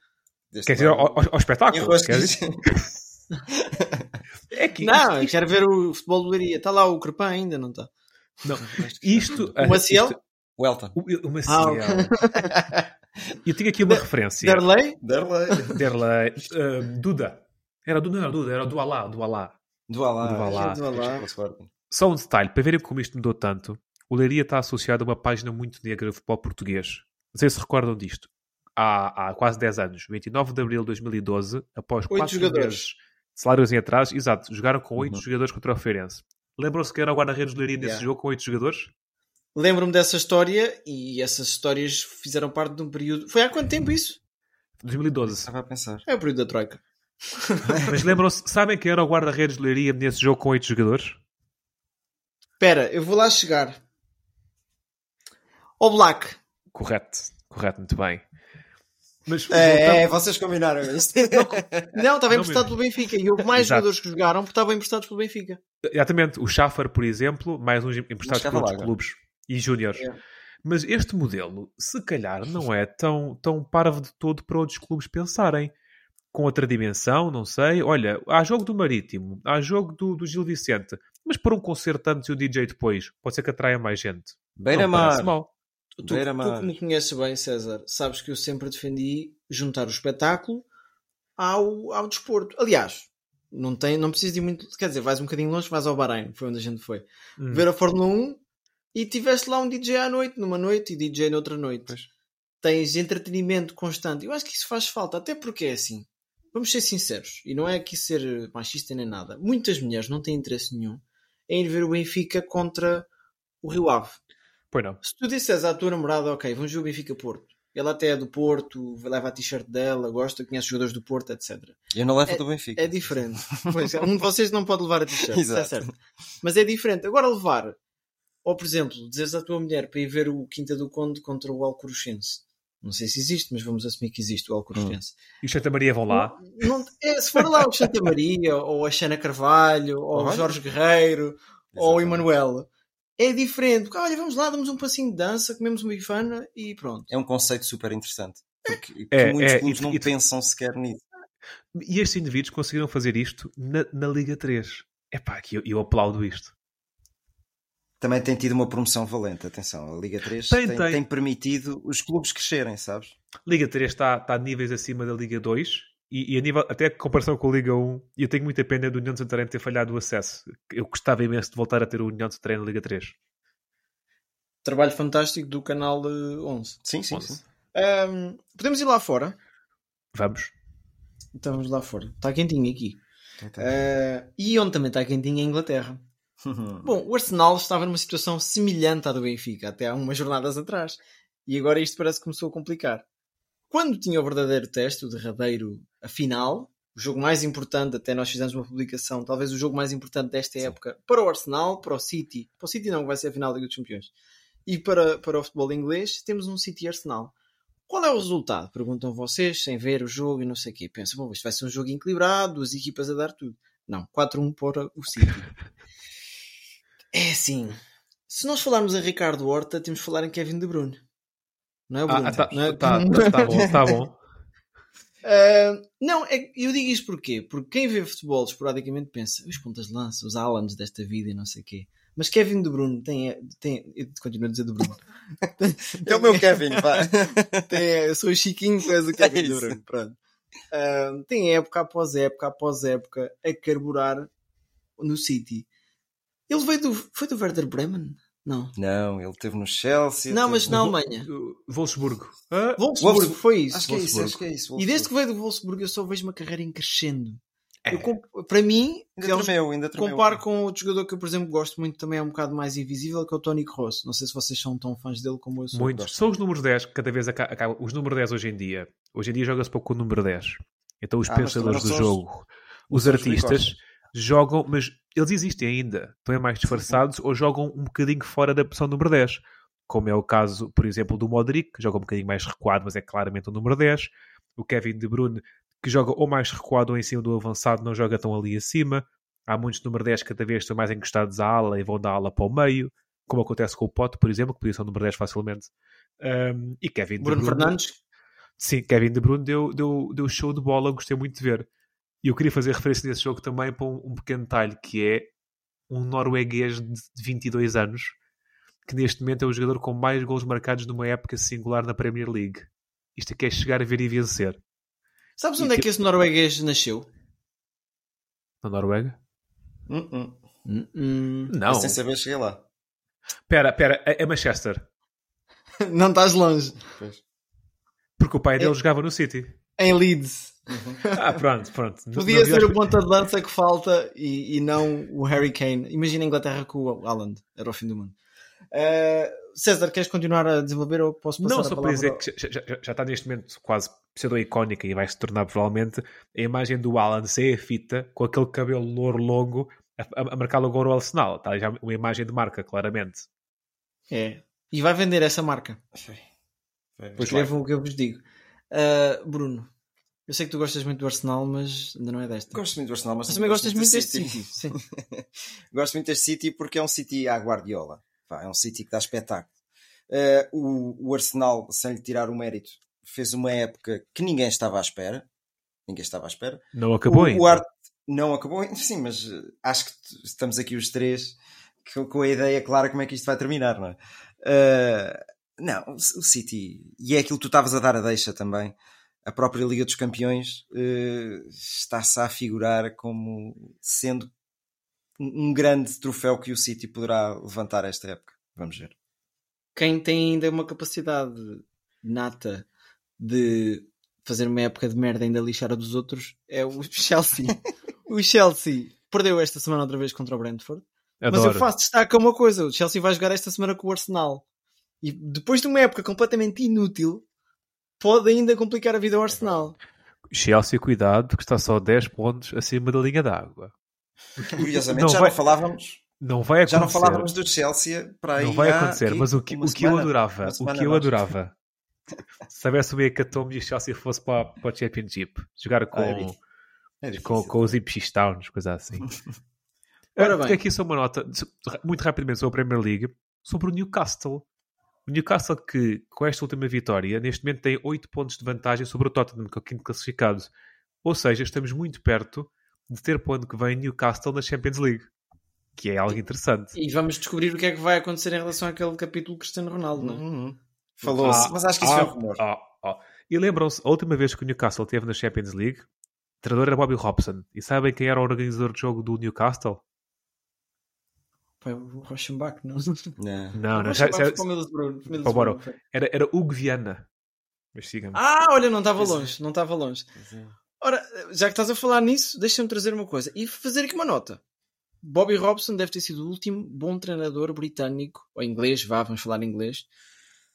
Deste Quer dizer, lado. ao, ao- ao espetáculo? Enroscas. Quer dizer? É que Não, isto, quero ver o futebol de Leiria. Está lá o Crepã ainda, não está? não, isto, O Maciel? isto- Welton. o, o Maciel. Ah, ok. Eu tinha aqui uma referência. Derlei? Derlei. Derlei, eh, Duda. Era Duda, não era Duda, era do Alá, do Alá. Do Alá. Do Alá. Do Alá. Do. Só um detalhe, para verem como isto mudou tanto, o Leiria está associado a uma página muito negra do futebol português. Não sei se recordam disto. Há, há quase 10 anos, 29 de abril de 2012, após Oito 4 jogadores. salários em atraso, exato, jogaram com 8 Uhum. jogadores contra o Feirense. Lembram-se que era o guarda-redes do Leiria nesse Yeah. jogo com 8 jogadores? Lembro-me dessa história e essas histórias fizeram parte de um período. Foi há quanto tempo isso? 2012. Estava a pensar. É o período da Troika. Mas lembram-se, sabem quem era o guarda-redes do Leiria nesse jogo com 8 jogadores? Espera, eu vou lá chegar. O Black. Correto, correto, muito bem. Mas É, é, voltamos- vocês combinaram isto. Não, estava emprestado pelo Benfica. E houve mais Exato. jogadores que jogaram porque estavam emprestados pelo Benfica. Exatamente, o Schaffer, por exemplo, mais uns emprestados por outros clubes e júniores. É. Mas este modelo, se calhar, não é tão, tão parvo de todo para outros clubes pensarem. Com outra dimensão, não sei. Olha, há jogo do Marítimo, há jogo do, do Gil Vicente, mas por um concerto antes e o DJ depois, pode ser que atraia mais gente. Não Beira-mar. Tu, tu que me conheces bem, César, sabes que eu sempre defendi juntar o espetáculo ao, ao desporto. Aliás, não, tem, não preciso de muito. Quer dizer, vais um bocadinho longe, vais ao Bahrein, foi onde a gente foi. Hum. Ver a Fórmula 1 e tiveste lá um DJ à noite, numa noite, e DJ noutra noite. Pois. Tens entretenimento constante. Eu acho que isso faz falta, até porque é assim. Vamos ser sinceros, e não é aqui ser machista nem nada. Muitas mulheres não têm interesse nenhum em ir ver o Benfica contra o Rio Ave. Pois não. Se tu disseres à tua namorada, ok, vamos ver o Benfica Porto, Ela até é do Porto, leva a t-shirt dela, gosta, conhece jogadores do Porto, etc. Eu não levo É- do Benfica. É diferente. Pois, um de vocês não pode levar a t-shirt, é Exato. certo. Mas é diferente. Agora levar, ou por exemplo, dizeres à tua mulher para ir ver o Quinta do Conde contra o Alcoruchense. Não sei se existe, mas vamos assumir que existe o Alcoruchense. E os Santa Maria vão lá. Não- é, se for lá o Santa Maria, ou a Xana Carvalho, ou o. Jorge Guerreiro, ou o Exatamente. Emanuel, é diferente. Porque, olha, vamos lá, damos um passinho de dança, comemos uma bifana e pronto. É um conceito super interessante. Porque que É, muitos é, clubes e- não e- pensam sequer nisso. E estes indivíduos conseguiram fazer isto na, na Liga 3. Epá, que eu, eu aplaudo isto. Também tem tido uma promoção valente, atenção. A Liga 3 Tem, tem, tem. tem permitido os clubes crescerem, sabes? Liga 3 está, está a níveis acima da Liga 2 e, e a nível, até a comparação com a Liga 1, e eu tenho muita pena do União de Santarém ter falhado o acesso. Eu gostava imenso de voltar a ter o União de Santarém na Liga 3. Trabalho fantástico do canal eh, 11. Sim, sim, Onze. sim. Ahm, podemos ir lá fora? Vamos. Estamos lá fora. Está quentinho aqui. Então, Ah, e onde também está quentinho é a Inglaterra. Bom, o Arsenal estava numa situação semelhante à do Benfica até há umas jornadas atrás. E agora isto parece que começou a complicar. Quando tinha o verdadeiro teste, o derradeiro, a final, o jogo mais importante, até nós fizemos uma publicação, talvez o jogo mais importante desta época, para o Arsenal, para o City, para o City não, que vai ser a final da Liga dos Campeões, e para, para o futebol inglês, temos um City Arsenal. Qual é o resultado? Perguntam vocês, sem ver o jogo e não sei o quê. Pensam, bom, isto vai ser um jogo equilibrado, duas equipas a dar tudo. Não, 4-1 para o City. É assim, se nós falarmos a Ricardo Horta, temos que falar em Kevin De Bruyne. Não é o Bruno? Ah, tá, não, é? tá, tá, tá bom, tá bom. Ah, não, é- eu digo isto porquê? Porque quem vê futebol esporadicamente pensa os pontas de lança, os Alans desta vida e não sei o quê. Mas Kevin De Bruyne tem, tem eu continuo a dizer De Bruyne. É o meu Kevin, pá. tem, eu sou o Chiquinho, tu és o Kevin É De. Bruyne. Pronto. Ah, tem época após época após época a carburar no City. Ele veio do. Foi do Werder Bremen? Não. Não, ele esteve no Chelsea. Não, mas teve- na Alemanha. Wolfsburgo. Ah, Wolfsburgo, Wolfsburgo. foi isso. Acho que é isso, acho que é isso. E desde que veio do Wolfsburgo eu só vejo uma carreira em crescendo. É. Eu comp- para mim, Ainda eles tremeu, ainda tremeu. comparo com outro jogador que eu, por exemplo, gosto muito também é um bocado mais invisível, que é o Tony Kroos. Não sei se vocês são tão fãs dele como eu sou. Muitos. São os números 10 que cada vez aca- acabam. Os números 10 hoje em dia. Hoje em dia joga-se pouco com o número 10. Então os Ah, pensadores do jogo, os os artistas, jogam, mas eles existem ainda. Estão é mais disfarçados ou jogam um bocadinho fora da posição número 10. Como é o caso, por exemplo, do Modric, que joga um bocadinho mais recuado, mas é claramente o número 10. O Kevin De Bruyne, que joga ou mais recuado ou em cima do avançado, não joga tão ali acima. Há muitos número 10 que cada vez estão mais encostados à ala e vão da ala para o meio, como acontece com o Pote, por exemplo, que podia ser o número 10 facilmente. Um, e Kevin Bruno De Bruyne, Fernandes, Sim, Kevin De Bruyne deu, deu, deu show de bola, gostei muito de ver. E eu queria fazer referência nesse jogo também para um, um pequeno detalhe, que é um norueguês de 22 anos, que neste momento é o jogador com mais gols marcados numa época singular na Premier League. Isto aqui é chegar a ver e vencer. sabes E onde é que- que esse norueguês nasceu? Na Noruega? Hum, hum. Hum, Não. Mas sem saber, cheguei lá. Espera, espera, é é Manchester. não estás longe. Porque o pai dele É- jogava no City. Em Leeds. Ah, pronto, pronto. Podia ser o ponta de lança que falta e, e não o Harry Kane. Imagina a Inglaterra com o Haaland. Era o fim do mundo. Uh, César, queres continuar a desenvolver ou posso passar Não, a só para dizer que já, já- já está neste momento quase pseudo-icónica e vai se tornar provavelmente a imagem do Alan sem a fita, com aquele cabelo louro longo, a, a- a marcar logo o Arsenal. Está já uma imagem de marca, claramente. É. E vai vender essa marca. Escrevam o que eu vos digo. Uh, Bruno, eu sei que tu gostas muito do Arsenal, mas ainda não é desta. Gosto muito do Arsenal, mas, Mas também gostas muito deste City. Sim. gosto muito deste City porque é um City à Guardiola. Pá, é um City que dá espetáculo. Eh, o, o Arsenal, sem lhe tirar o mérito, fez uma época que ninguém estava à espera. Ninguém estava à espera. Não acabou o, ainda. o Arte não acabou ainda, sim, mas eh, acho que estamos aqui os três com, com a ideia clara como é que isto vai terminar, não é? Eh, não, o, o City, e é aquilo que tu estavas a dar a deixa também. A própria Liga dos Campeões eh, está-se a figurar como sendo um grande troféu que o City poderá levantar esta época. Vamos ver. Quem tem ainda uma capacidade nata de fazer uma época de merda e ainda lixar a dos outros é o Chelsea. o Chelsea perdeu esta semana outra vez contra o Brentford. Mas eu Adoro. faço destaque a uma coisa: o Chelsea vai jogar esta semana com o Arsenal. E depois de uma época completamente inútil, pode ainda complicar a vida ao Arsenal. Chelsea, cuidado, que está só 10 pontos acima da linha d'água. Curiosamente, Não já vai- não falávamos. Não vai acontecer. Já não falávamos do Chelsea para aí. Não vai acontecer, aqui mas o que, o que eu adorava, o que eu mais. adorava, se houvesse o hecatombe e o Chelsea fosse para, para o Championship, jogar com, Ah, é. É com, com os Ipswich Towns, coisa assim. Ora bem. bem. aqui só uma nota, muito rapidamente sobre a Premier League, sobre o Newcastle. O Newcastle que, com esta última vitória, neste momento tem 8 pontos de vantagem sobre o Tottenham, que é o quinto classificado. Ou seja, estamos muito perto de ter para o ano que vem Newcastle na Champions League. Que é algo interessante. E vamos descobrir o que é que vai acontecer em relação àquele capítulo Cristiano Ronaldo, não é? Uhum. Falou-se, Ah, mas acho que isso ah, é um rumor. ah, ah. E lembram-se, a última vez que o Newcastle esteve na Champions League, o treinador era Bobby Robson. E sabem quem era o organizador de jogo do Newcastle? Pá, o Rochenbach, não? Não. Não, O não. Já, já- para o Middlesbrough, Para o Middlesbrough, Boro. foi. era, era Hugo Viana. Mas sigam Ah, olha, não estava é. longe, não estava longe. É. Ora, já que estás a falar nisso, deixa-me trazer uma coisa e fazer aqui uma nota. Bobby Robson deve ter sido o último bom treinador britânico, ou inglês, vá, vamos falar inglês,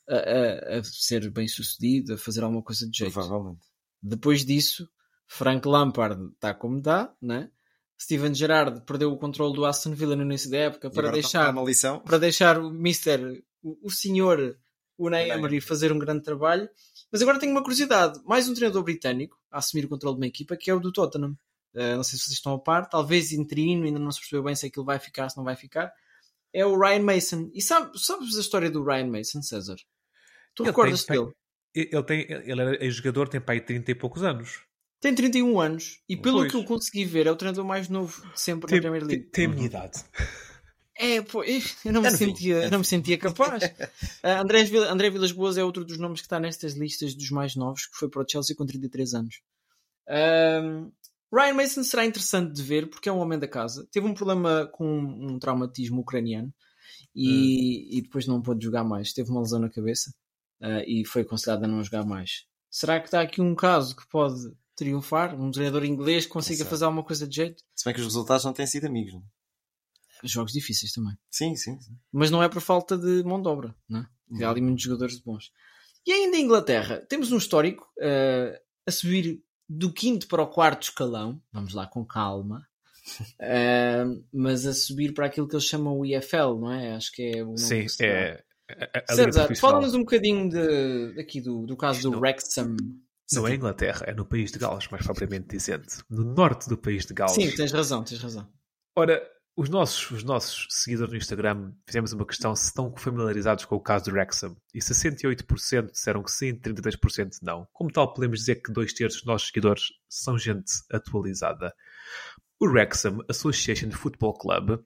a, a- a ser bem sucedido, a fazer alguma coisa de jeito. Provavelmente. Depois disso, Frank Lampard está como está, né? Steven Gerrard perdeu o controle do Aston Villa no início da época para deixar, uma lição. para deixar o Mister, o, o senhor Unai Unai. Emery fazer um grande trabalho. Mas agora tenho uma curiosidade. Mais um treinador britânico a assumir o controle de uma equipa que é o do Tottenham. Uh, não sei se vocês estão a par, talvez interino, ainda não se percebeu bem se aquilo vai ficar, se não vai ficar. É o Ryan Mason. E sabe, sabes a história do Ryan Mason, César? Tu Ele recordas tem- dele? Ele, tem, ele era jogador, tem para aí 30 e poucos anos. Tem 31 anos e pelo Pois. que eu consegui ver é o treinador mais novo de sempre Tem, na Premier League. tem- tem a minha idade. É, pô, eu eu não me, É novinho, sentia, é eu não me sentia capaz. Ah, André, Vila- André Vilas Boas é outro dos nomes que está nestas listas dos mais novos, que foi para o Chelsea com 33 anos. Ahm, Ryan Mason será interessante de ver porque é um homem da casa. Teve um problema com um traumatismo ucraniano e, e depois não pôde jogar mais. Teve uma lesão na cabeça ah, e foi aconselhado a não jogar mais. Será que está aqui um caso que pode triunfar? Um treinador inglês que consiga Não sei. fazer alguma coisa de jeito? Se bem que os resultados não têm sido amigos. Não? é? Jogos difíceis também. Sim, sim. sim. mas não é por falta de mão de obra, né? Há ali muitos jogadores bons. E ainda em Inglaterra, temos um histórico eh, a subir do quinto para o quarto escalão, vamos lá com calma, Eh, mas a subir para aquilo que eles chamam o IFL, não é? Acho que é o nome Sim, que se dá. é. César, fala-nos um bocadinho de, aqui do, do caso do Não. Wrexham. Não é Inglaterra, é no país de Gales, mais propriamente dizendo. No norte do país de Gales. Sim, tens razão, tens razão. Ora, os nossos, os nossos seguidores no Instagram fizemos uma questão se estão familiarizados com o caso do Wrexham. E 68% disseram que sim, 33% não. Como tal, podemos dizer que dois terços dos nossos seguidores são gente atualizada. O Wrexham Association Football Club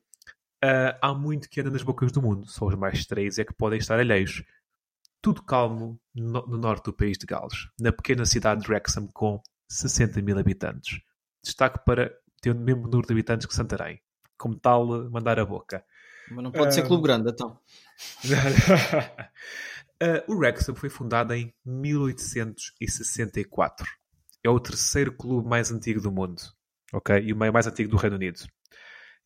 ah, há muito que anda nas bocas do mundo. Só os mais três é que podem estar alheios. Tudo calmo no, no norte do país de Gales, na pequena cidade de Wrexham com 60 mil habitantes. Destaque para ter o mesmo número de habitantes que Santarém. Como tal, mandar a boca. Mas não pode ser Ah. clube grande, então. Uh, o Wrexham foi fundado em 1864. É o terceiro clube mais antigo do mundo. ok? E o meio mais antigo do Reino Unido.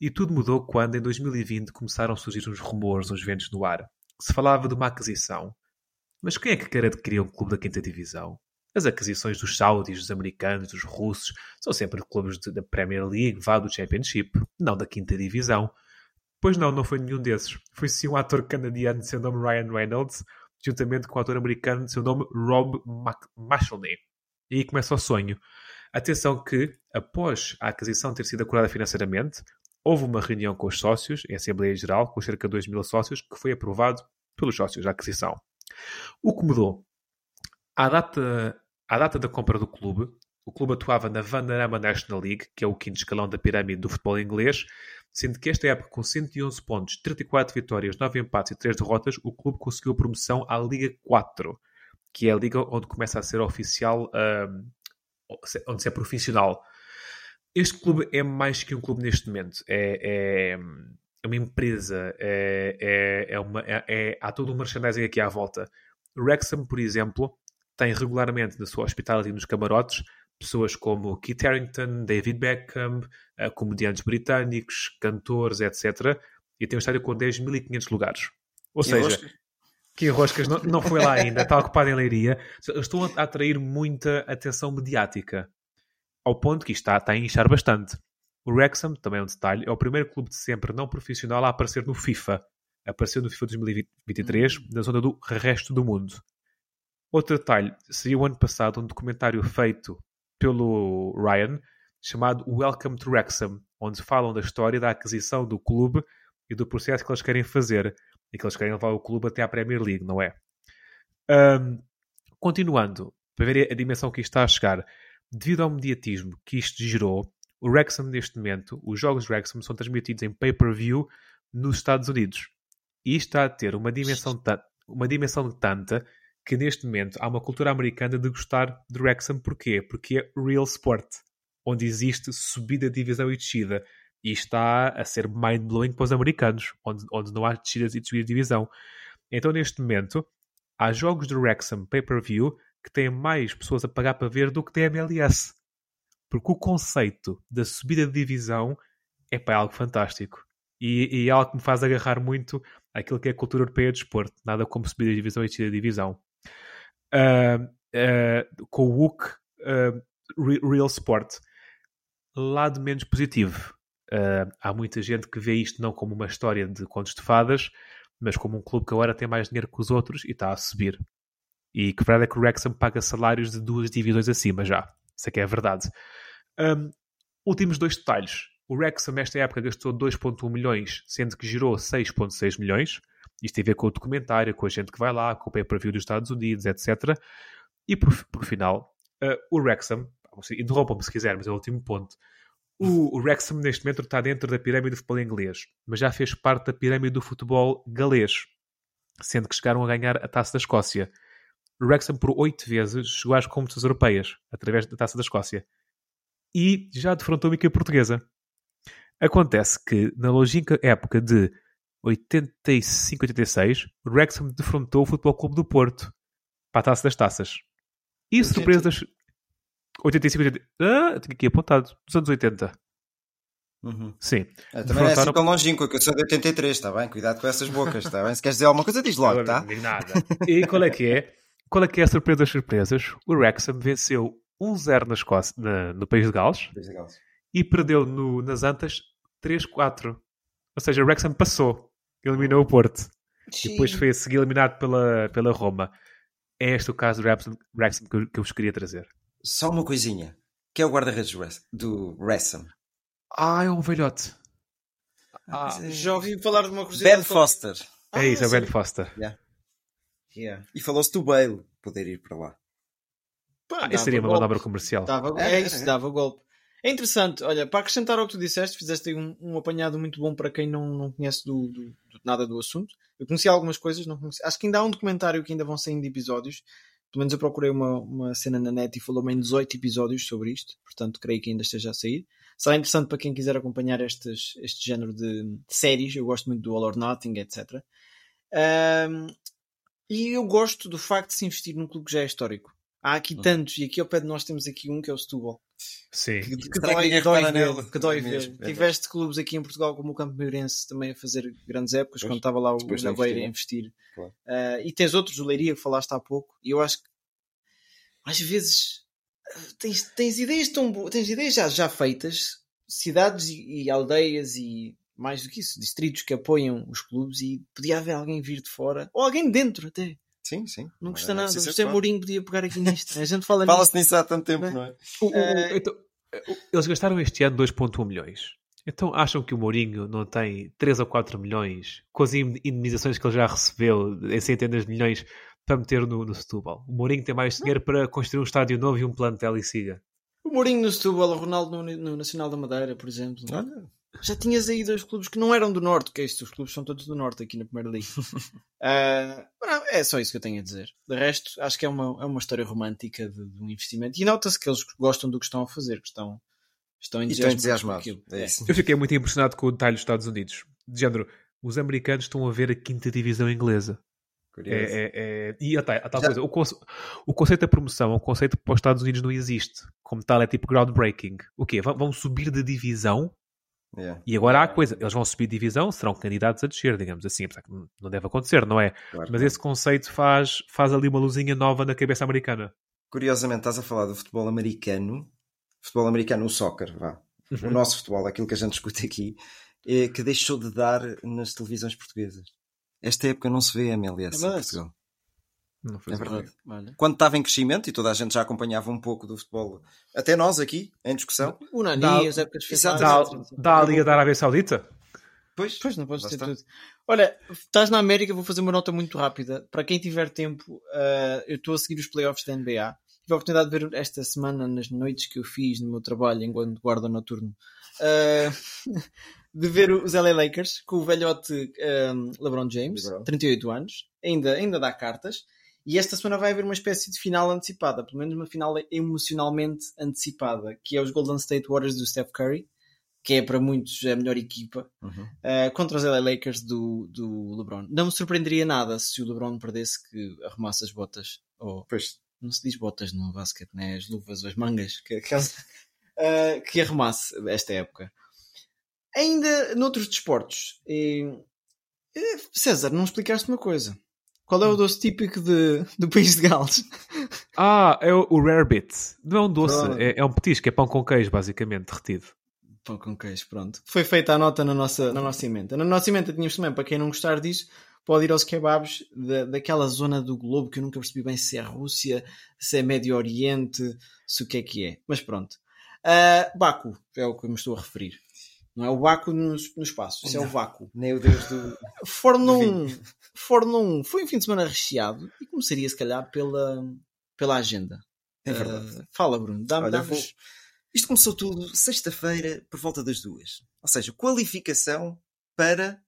E tudo mudou quando, em 2020, começaram a surgir uns rumores, uns ventos no ar. Se falava de uma aquisição. Mas quem é que quer adquirir um clube da quinta divisão? As aquisições dos saudis, dos americanos, dos russos, são sempre clubes de- da Premier League, vá do Championship, não da quinta divisão. Pois não, não foi nenhum desses. Foi sim um ator canadiano de seu nome Ryan Reynolds, juntamente com o ator americano de seu nome Rob Mashelny. E aí começa o sonho. Atenção que, após a aquisição ter sido acordada financeiramente, houve uma reunião com os sócios, em Assembleia Geral, com cerca de 2 mil sócios, que foi aprovado pelos sócios a aquisição. O que mudou? À data, à data da compra do clube, o clube atuava na Vanarama National League, que é o quinto escalão da pirâmide do futebol inglês, sendo que esta época, com 111 pontos, 34 vitórias, 9 empates e 3 derrotas, o clube conseguiu a promoção à Liga 4, que é a liga onde começa a ser oficial, onde se é profissional. Este clube é mais que um clube neste momento. É, é- uma empresa, é, é, é uma, é, é- há todo um merchandising aqui à volta. Wrexham, por exemplo, tem regularmente na sua hospitality nos camarotes pessoas como Kit Harington, David Beckham, eh, comediantes britânicos, cantores, etc. E tem um estádio com 10.500 lugares. Ou E seja, hoje? que Roscas não, não foi lá ainda, está ocupado em Leiria. Estão a atrair muita atenção mediática. Ao ponto que isto está, está a inchar bastante. O Wrexham, também é um detalhe, é o primeiro clube de sempre não profissional a aparecer no FIFA. Apareceu no FIFA 2023, Hum. na zona do resto do mundo. Outro detalhe, seria o ano passado um documentário feito pelo Ryan, chamado Welcome to Wrexham, onde falam da história da aquisição do clube e do processo que eles querem fazer e que eles querem levar o clube até à Premier League, não é? Ahm, continuando, para ver a dimensão que isto está a chegar, devido ao mediatismo que isto gerou, o Wrexham neste momento, os jogos de Wrexham são transmitidos em pay-per-view nos Estados Unidos. E está a ter uma dimensão, uma dimensão tanta que neste momento há uma cultura americana de gostar de Wrexham. Porquê? Porque é real sport, onde existe subida divisão e descida. E está a ser mind-blowing para os americanos, onde, onde não há descidas e subida de divisão. Então, neste momento, há jogos de Wrexham pay-per-view que têm mais pessoas a pagar para ver do que tem MLS. Porque o conceito da subida de divisão é para algo fantástico. E, e é algo que me faz agarrar muito àquilo que é a cultura europeia de desporto. Nada como subida de divisão e descida de divisão. Ah, ah, com o WOOC ah, Re- Real Sport, lado menos positivo. Ah, há muita gente que vê isto não como uma história de contos de fadas, mas como um clube que agora tem mais dinheiro que os outros e está a subir. E que verdade é que o Wrexham paga salários de duas divisões acima já. Isso é que é a verdade. Um, últimos dois detalhes. O Wrexham, nesta época, gastou 2,1 milhões, sendo que gerou 6,6 milhões. Isto tem a ver com o documentário, com a gente que vai lá, com o pay-per-view dos Estados Unidos, etc. E por, por final, uh, o Wrexham, interrompam-me se quiser, mas é o último ponto. O, o Wrexham, neste momento, está dentro da pirâmide do futebol inglês, mas já fez parte da pirâmide do futebol galês, sendo que chegaram a ganhar a taça da Escócia. Wrexham, por oito vezes, chegou às competições europeias, através da taça da Escócia. E já defrontou a equipe portuguesa. Acontece que, na longínqua época de 85-86, o Wrexham defrontou o Futebol Clube do Porto para a taça das taças. E 80. surpresas. 85, 80. Ah, tenho aqui apontado. Dos anos 80. Uhum. Sim. Ah, também não é assim Defrontaram- tão longínquo, que eu sou de 83, está bem? Cuidado com essas bocas, está bem? Se queres dizer alguma coisa, diz logo, tá? Não digo nada. E qual é que é? Qual é que é a surpresa das surpresas? O Wrexham venceu 1-0 na Escócia, na- no país de Gales e perdeu no, nas Antas 3-4. Ou seja, o Wrexham passou, eliminou o Porto. E depois foi a seguir eliminado pela, pela Roma. É este o caso do Wrexham, Wrexham que, eu, que eu vos queria trazer. Só uma coisinha. Que é o guarda-redes do Wrexham-? Ah, é um velhote. Ah, já ouvi falar de uma curiosidade. Ben Foster. É isso, é o Ben sim. Foster. Yeah. E falou-se do Bale poder ir para lá. Pá, Isso seria uma manobra comercial. Dava, É, isso, dava golpe. É interessante, olha, para acrescentar ao que tu disseste, fizeste aí um, um apanhado muito bom para quem não, não conhece do, do- do- nada do assunto. Eu conhecia algumas coisas, não conhecia. Acho que ainda há um documentário que ainda vão saindo episódios. Pelo menos eu procurei uma, uma cena na net e falou-me em 18 episódios sobre isto, portanto creio que ainda esteja a sair. Será interessante para quem quiser acompanhar estes, este género de, de séries. Eu gosto muito do All or Nothing, etc. Ahm, e eu gosto do facto de se investir num clube que já é histórico. Há aqui tantos, e aqui ao pé de nós temos aqui um que é o Setúbal. Sim. Que, que Será que dói, dói ver, nele? que dói É ver. mesmo, é Tiveste clubes aqui em Portugal como o Campo Meirense também a fazer grandes épocas, quando estava lá o Naveira a investir. Claro. Ah, e tens outros, o Leiria, que falaste há pouco, e eu acho que às vezes ah, tens, tens ideias tão boas, tens ideias já, já feitas, cidades e, e aldeias e mais do que isso, distritos que apoiam os clubes e podia haver alguém vir de fora, ou alguém dentro até. Sim, sim. Não custa É nada. O José. Mourinho podia pegar aqui nisto. A gente fala nisto. Fala-se nisso há tanto tempo, Bem. não é? O- o- Eh, então, eles gastaram este ano 2,1 milhões. Então acham que o Mourinho não tem 3 ou 4 milhões com as indemnizações que ele já recebeu em centenas de milhões para meter no, no Setúbal? O Mourinho tem mais dinheiro para construir um estádio novo e um plantel e siga. O Mourinho no Setúbal, o Ronaldo no, no Nacional da Madeira, por exemplo. Olha, Já tinhas aí dois clubes que não eram do Norte, que é isto, os clubes são todos do Norte aqui na Primeira Liga. Não, é só isso que eu tenho a dizer. De resto, acho que é uma, é uma história romântica de, de um investimento. E nota-se que eles gostam do que estão a fazer, que estão, estão estão entusiasmados. É isso. Eu fiquei muito impressionado com o detalhe dos Estados Unidos. De género, os americanos estão a ver a quinta divisão inglesa. Curioso. É, é- é- E a tal, a tal coisa, o, conce- o conceito da promoção é um conceito para os Estados Unidos não existe. Como tal, é tipo groundbreaking. O quê? Vão, vão subir de divisão Yeah. E agora há coisa, eles vão subir divisão, serão candidatos a descer, digamos assim, apesar que não deve acontecer, não é? Claro. Mas esse conceito faz, faz ali uma luzinha nova na cabeça americana. Curiosamente, estás a falar do futebol americano, futebol americano, o soccer, vá. O Uhum. nosso futebol, aquilo que a gente discute aqui, é que deixou de dar nas televisões portuguesas. Esta época não se vê MLS É em. Portugal. Não É verdade. Olha. Quando estava em crescimento e toda a gente já acompanhava um pouco do futebol, até nós aqui, em discussão, O Nani, Dá- as épocas de Exato. Dá, a Liga da Arábia Saudita? pois, Pois, não podes ter está. tudo. Olha, estás na América, vou fazer uma nota muito rápida. Para quem tiver tempo, eh, eu estou a seguir os playoffs da NBA. Tive a oportunidade de ver esta semana, nas noites que eu fiz no meu trabalho enquanto guarda noturno, eh, de ver os LA Lakers com o velhote eh, LeBron James, LeBron. 38 anos, ainda, ainda dá cartas. E esta semana vai haver uma espécie de final antecipada, pelo menos uma final emocionalmente antecipada, que é os Golden State Warriors do Steph Curry, que é para muitos a melhor equipa, Uhum. uh, contra os LA Lakers do, do LeBron. Não me surpreenderia nada se o LeBron perdesse que arrumasse as botas. Ou, pois, não se diz botas no basquete, né? As luvas ou as mangas. Que, que, uh, que arrumasse esta época. Ainda noutros desportos. eh, César, não explicaste uma coisa. Qual é o doce típico de, do país de Gales? Ah, é o, o Rare Bit. Não é um doce, é, é um petisco, é pão com queijo, basicamente, derretido. Pão com queijo, pronto. Foi feita a nota na nossa, na nossa emenda. Na nossa emenda tínhamos também, para quem não gostar disso, pode ir aos kebabs da, daquela zona do globo que eu nunca percebi bem se é Rússia, se é Médio Oriente, se o que é que é. Mas pronto. Ah, Baku é o que eu me estou a referir. Não é o Baku no, no espaço, isso é o vácuo. nem o Deus do. Fórmula Do 1, Fórmula 1 foi um fim de semana recheado e começaria se calhar pela, pela agenda. É verdade. Ah, fala, Bruno. Dá-me dá-nos- vou- Isto começou tudo sexta-feira por volta das duas. Ou seja, qualificação para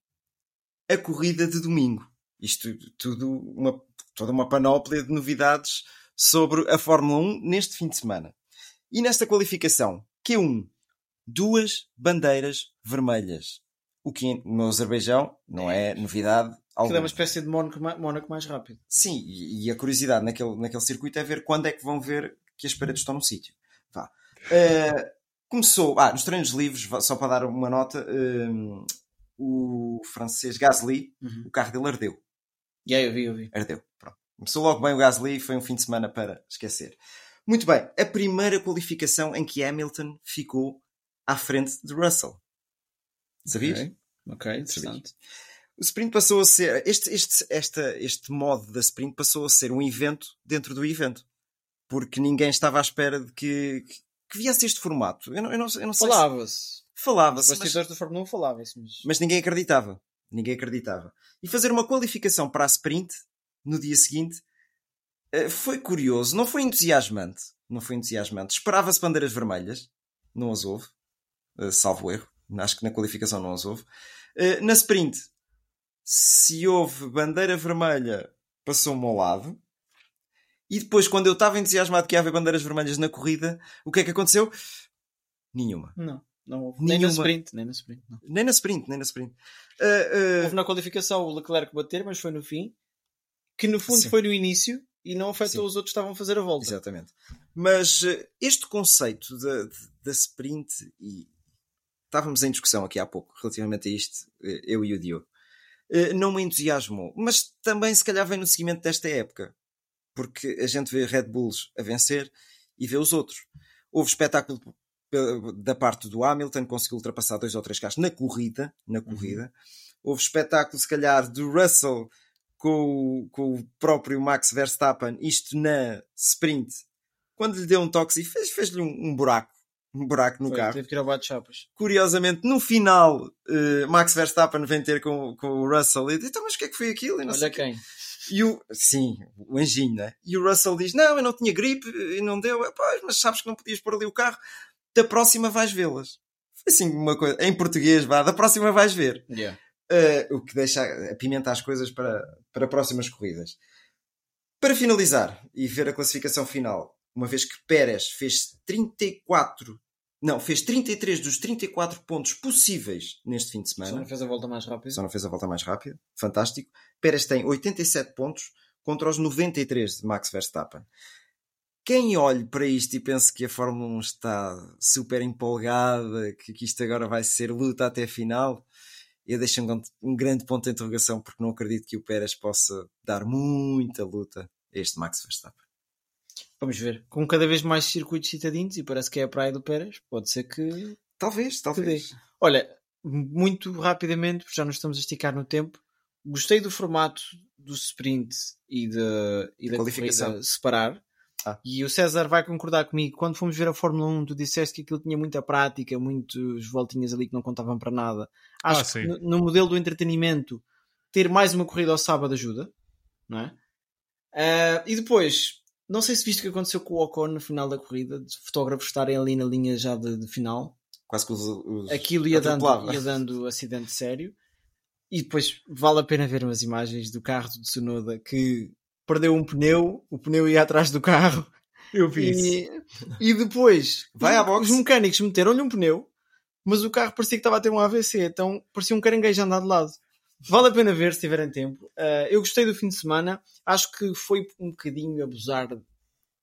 a corrida de domingo. Isto tudo, uma, toda uma panóplia de novidades sobre a Fórmula 1 neste fim de semana. E nesta qualificação, Q1, duas bandeiras vermelhas. O que no Azerbaijão não é novidade Aquilo alguma. é uma espécie de Mónaco, Mónaco mais rápido. Sim, e, e a curiosidade naquele, naquele circuito é ver quando é que vão ver que as paredes estão no sítio. Vá. Eh, começou, ah, nos treinos livres, só para dar uma nota, hum, o francês Gasly, Uhum. o carro dele ardeu. E aí eu vi, eu vi. Ardeu. Pronto. Começou logo bem o Gasly, foi um fim de semana para esquecer. Muito bem, a primeira qualificação em que Hamilton ficou à frente de Russell. Sabias? Ok, ok, interessante. O sprint passou a ser. Este, este, esta, este modo da sprint passou a ser um evento dentro do evento. Porque ninguém estava à espera de que, que, que viesse este formato. Eu não, eu não, eu não sei. se- Falava-se. Falava-se, Os mas, bastidores do Fórmula 1 falava-se, mas... mas ninguém acreditava. Ninguém acreditava. E fazer uma qualificação para a sprint no dia seguinte eh, foi curioso. Não foi entusiasmante. Não foi entusiasmante. Esperava-se bandeiras vermelhas. Não as houve. Eh, salvo erro. Acho que na qualificação não as houve. Eh, na sprint, se houve bandeira vermelha, passou-me ao lado. E depois, quando eu estava entusiasmado que ia haver bandeiras vermelhas na corrida, o que é que aconteceu? Nenhuma. Não, não houve. Nem na Nenhuma. sprint, nem na sprint. Não. Nem na sprint, nem na sprint. Eh, eh, Houve na qualificação o Leclerc bater, mas foi no fim. Que no fundo Sim. foi no início e não afetou Sim. os outros que estavam a fazer a volta. Exatamente. Mas eh, este conceito da, da sprint, e estávamos em discussão aqui há pouco relativamente a isto, eh, eu e o Diogo, eh, não me entusiasmou. Mas também, se calhar, vem no seguimento desta época. Porque a gente vê Red Bulls a vencer e vê os outros. Houve espetáculo pe- da parte do Hamilton, conseguiu ultrapassar dois ou três carros na corrida. Na corrida. Houve espetáculo, se calhar, do Russell com o, com o próprio Max Verstappen, isto na sprint, quando lhe deu um toque e fez- fez-lhe um, um buraco, um buraco no Foi, carro. Teve que ir ao bate-chapas. Curiosamente, no final, eh, Max Verstappen vem ter com, com o Russell e diz: Então, mas o que é que foi aquilo? E não Olha quem. E o, sim, o anjinho, né? E o Russell diz: Não, eu não tinha gripe e não deu. Eu, Pois, mas sabes que não podias pôr ali o carro. Da próxima vais vê-las. Foi assim uma coisa, em português, vá, da próxima vais ver. Yeah. Uh, o que deixa apimenta as coisas para, para próximas corridas. Para finalizar e ver a classificação final, uma vez que Pérez fez 34, não, fez 33 dos 34 pontos possíveis neste fim de Só semana, não fez a volta mais rápida. só não fez a volta mais rápida, fantástico. Pérez tem 87 pontos contra os 93 de Max Verstappen. quem olhe para isto e pense que a Fórmula 1 está super empolgada, que, que isto agora vai ser luta até a final, eu deixo um, um, grande ponto de interrogação porque não acredito que o Pérez possa dar muita luta a este Max Verstappen. Vamos ver. Com cada vez mais circuitos citadinos e parece que é a praia do Pérez, pode ser que. Talvez, talvez. Que Olha, muito rapidamente, porque já nos estamos a esticar no tempo, gostei do formato do sprint e, de, e da qualificação separar. Ah. E o César vai concordar comigo. Quando fomos ver a Fórmula 1, tu disseste que aquilo tinha muita prática, muitas voltinhas ali que não contavam para nada. Acho ah, que no, no, modelo do entretenimento, ter mais uma corrida ao sábado ajuda, não é? Uh, e depois, não sei se viste o que aconteceu com o Ocon no final da corrida, de fotógrafos estarem ali na linha já de, de final. Quase que os. os Aquilo ia dando, ia dando acidente sério. E depois vale a pena ver umas imagens do carro do Tsunoda que perdeu um pneu, o pneu ia atrás do carro. Eu vi e, isso. E depois Vai à box. os mecânicos meteram-lhe um pneu, mas o carro parecia que estava a ter um AVC, então parecia um caranguejo andar de lado. Vale a pena ver se tiverem tempo. Uh, eu gostei do fim de semana. Acho que foi um bocadinho abusar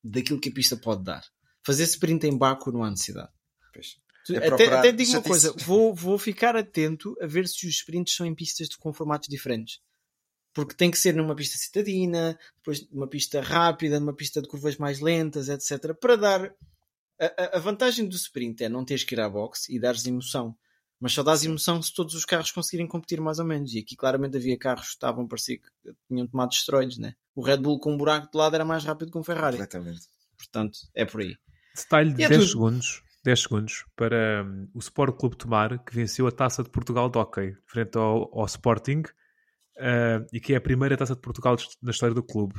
daquilo que a pista pode dar. Fazer sprint em Baku não há necessidade. É até, até digo uma coisa, vou, vou ficar atento a ver se os sprints são em pistas com formatos diferentes. Porque tem que ser numa pista citadina, depois numa pista rápida, numa pista de curvas mais lentas, etc. Para dar. A, a vantagem do sprint é não teres que ir à boxe e dares emoção. Mas só dás emoção se todos os carros conseguirem competir mais ou menos. E aqui claramente havia carros que estavam, parecia que tinham tomado destroides, né? O Red Bull com um buraco de lado era mais rápido que um Ferrari. Completamente. Portanto, é por aí. Detalhe de 10 tudo... segundos. 10 segundos para um, o Sport Clube Tomar, que venceu a Taça de Portugal de Hockey, frente ao, ao Sporting, uh, e que é a primeira Taça de Portugal na história do clube.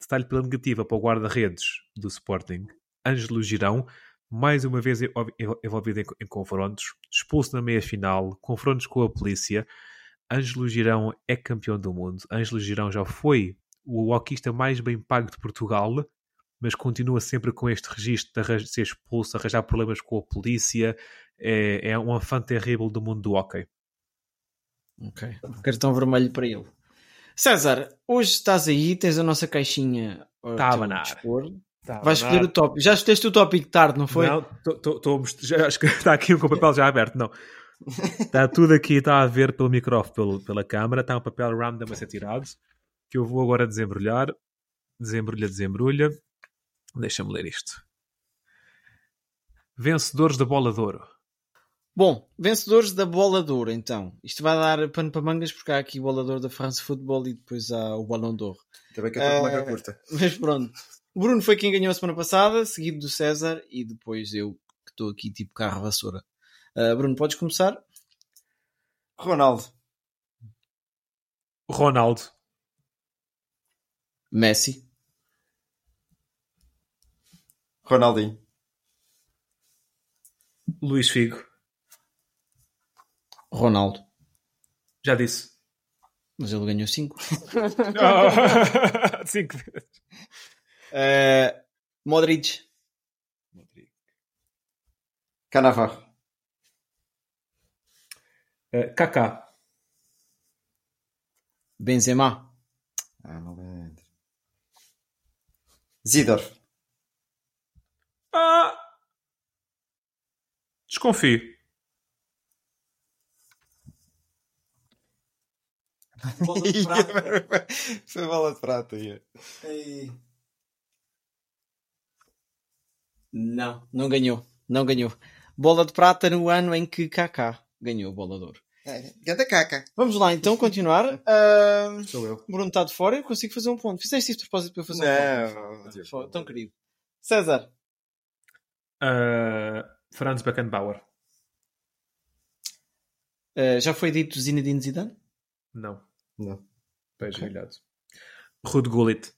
Detalhe pela negativa para o guarda-redes do Sporting, Ângelo Girão, mais uma vez envolvido em, confrontos, expulso na meia-final, confrontos com a polícia. Ângelo Girão é campeão do mundo. Ângelo Girão já foi o hockeyista mais bem pago de Portugal, mas continua sempre com este registro de ser expulso, arranjar problemas com a polícia. É, é um afã terrível do mundo do hockey. Ok. Cartão vermelho para ele. César, hoje estás aí, tens a nossa caixinha. Estava na Tá, Vais escolher o tópico. Já escolheste o tópico tarde, não foi? Não, estou acho que está aqui com o papel já aberto. Não. Está tudo aqui, está a ver pelo microfone, pelo, pela câmara. Está um papel random a ser tirado. Que eu vou agora desembrulhar. Desembrulha, desembrulha. Deixa-me ler isto. Vencedores da bola de ouro. Bom, vencedores da bola de ouro, então. Isto vai dar pano para mangas porque há aqui o bolador da France Football e depois há o Ballon d'Or. Também que eu estou com uma curta. Mas pronto. O Bruno foi quem ganhou a semana passada, seguido do César e depois eu, que estou aqui tipo carro vassoura. Uh, Bruno, podes começar? Ronaldo. Ronaldo. Messi. Ronaldinho. Luís Figo. Ronaldo. Já disse. Mas ele ganhou 5. 5 vezes. Uh, Modric. Modric. Canavarro. Uh, Kaká. Benzema. Ah, não lembro. Zidorf. Ah! Desconfio. Bola de prata. Foi bola de prata. Yeah. Não, não ganhou. Não ganhou. Bola de prata no ano em que Kaká ganhou bola de ouro. É, ganda caca. Vamos lá então continuar. Uh, Sou eu. Bruno está de fora, eu consigo fazer um ponto. Fizeste isso de propósito para eu fazer não, um ponto. Não, tão querido. César. Uh, Franz Beckenbauer. Uh, já foi dito Zinedine Zidane? Não. Não. Peixe okay. Ruud Gullit.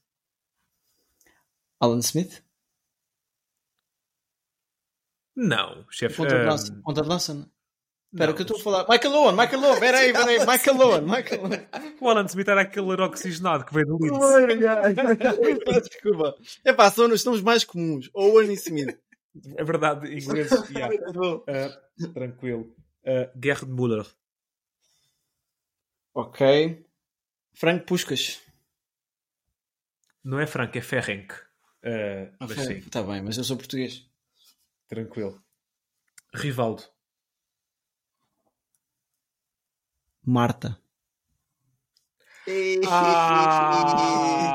Alan Smith? Não, chefe. De lança, não? Espera, o que eu estou a falar? Michael Owen, Michael Owen, espera aí, espera aí, Michael Owen, Michael Owen. O Alan Smith era aquele era oxigenado que veio do Leeds. Desculpa. É pá, são os nomes mais comuns. Owen e Smith. É verdade, inglês. yeah. uh, tranquilo. Uh, Gerd Müller. Ok. Frank Puskas. Não é Frank, é Ferrenc. Uh, mas sim, Está bem, mas eu sou português. Tranquilo. Rivaldo. Marta.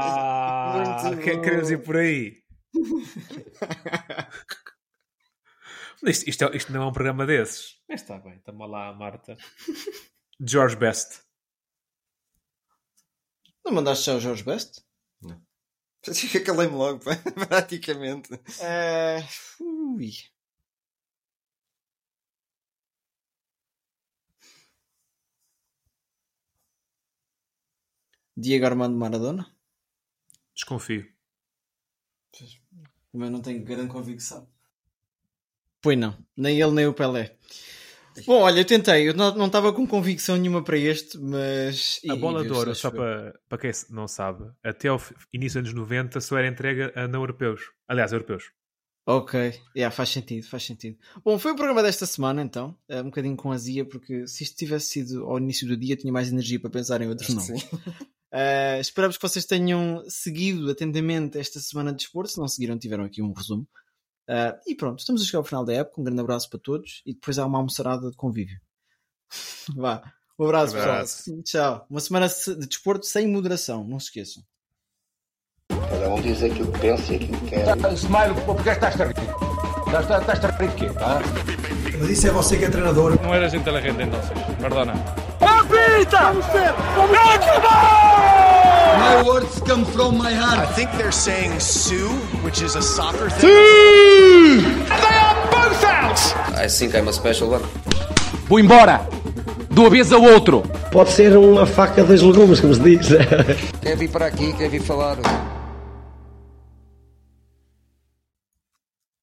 Ah, Muito que- queremos ir por aí. Isto, isto, é- isto não é um programa desses. Mas está bem, estamos lá Marta. George Best. Não mandaste já o Jorge Best? Que calei-me logo, praticamente. É... Ui. Diego Armando Maradona? Desconfio. Também não tenho grande convicção. Pois não, nem ele nem o Pelé. Bom, olha, eu tentei, eu não estava com convicção nenhuma para este, mas. A bola de ouro, só para, para quem não sabe, até ao fi- início dos anos 90 só era entregue a não europeus. Aliás, europeus. Ok, yeah, faz sentido, faz sentido. Bom, foi o programa desta semana então, eh, um bocadinho com azia, porque se isto tivesse sido ao início do dia, tinha mais energia para pensar em outros nomes. Uh, esperamos que vocês tenham seguido atentamente esta semana de desporto. Se não seguiram, tiveram aqui um resumo. Uh, e pronto, estamos a chegar ao final da época. Um grande abraço para todos e depois há uma almoçarada de convívio. Vá, um abraço, Abraço. pessoal. Tchau. Uma semana de desporto sem moderação, não se esqueçam. Cada um diz aquilo que pensa e aquilo que quer. Smile, porque estás a rir? Estás, estás a rir de quê? ah? Mas isso é você que é treinador. No eres inteligente entonces, perdona. My words come from my heart. I think they're saying Sue, which is a soccer thing. They are both out! I think I'm a special one. Vou embora! Do avesso ao outro! Pode ser uma faca dos legumes, como se diz. Quer vir para aqui, quer vir falar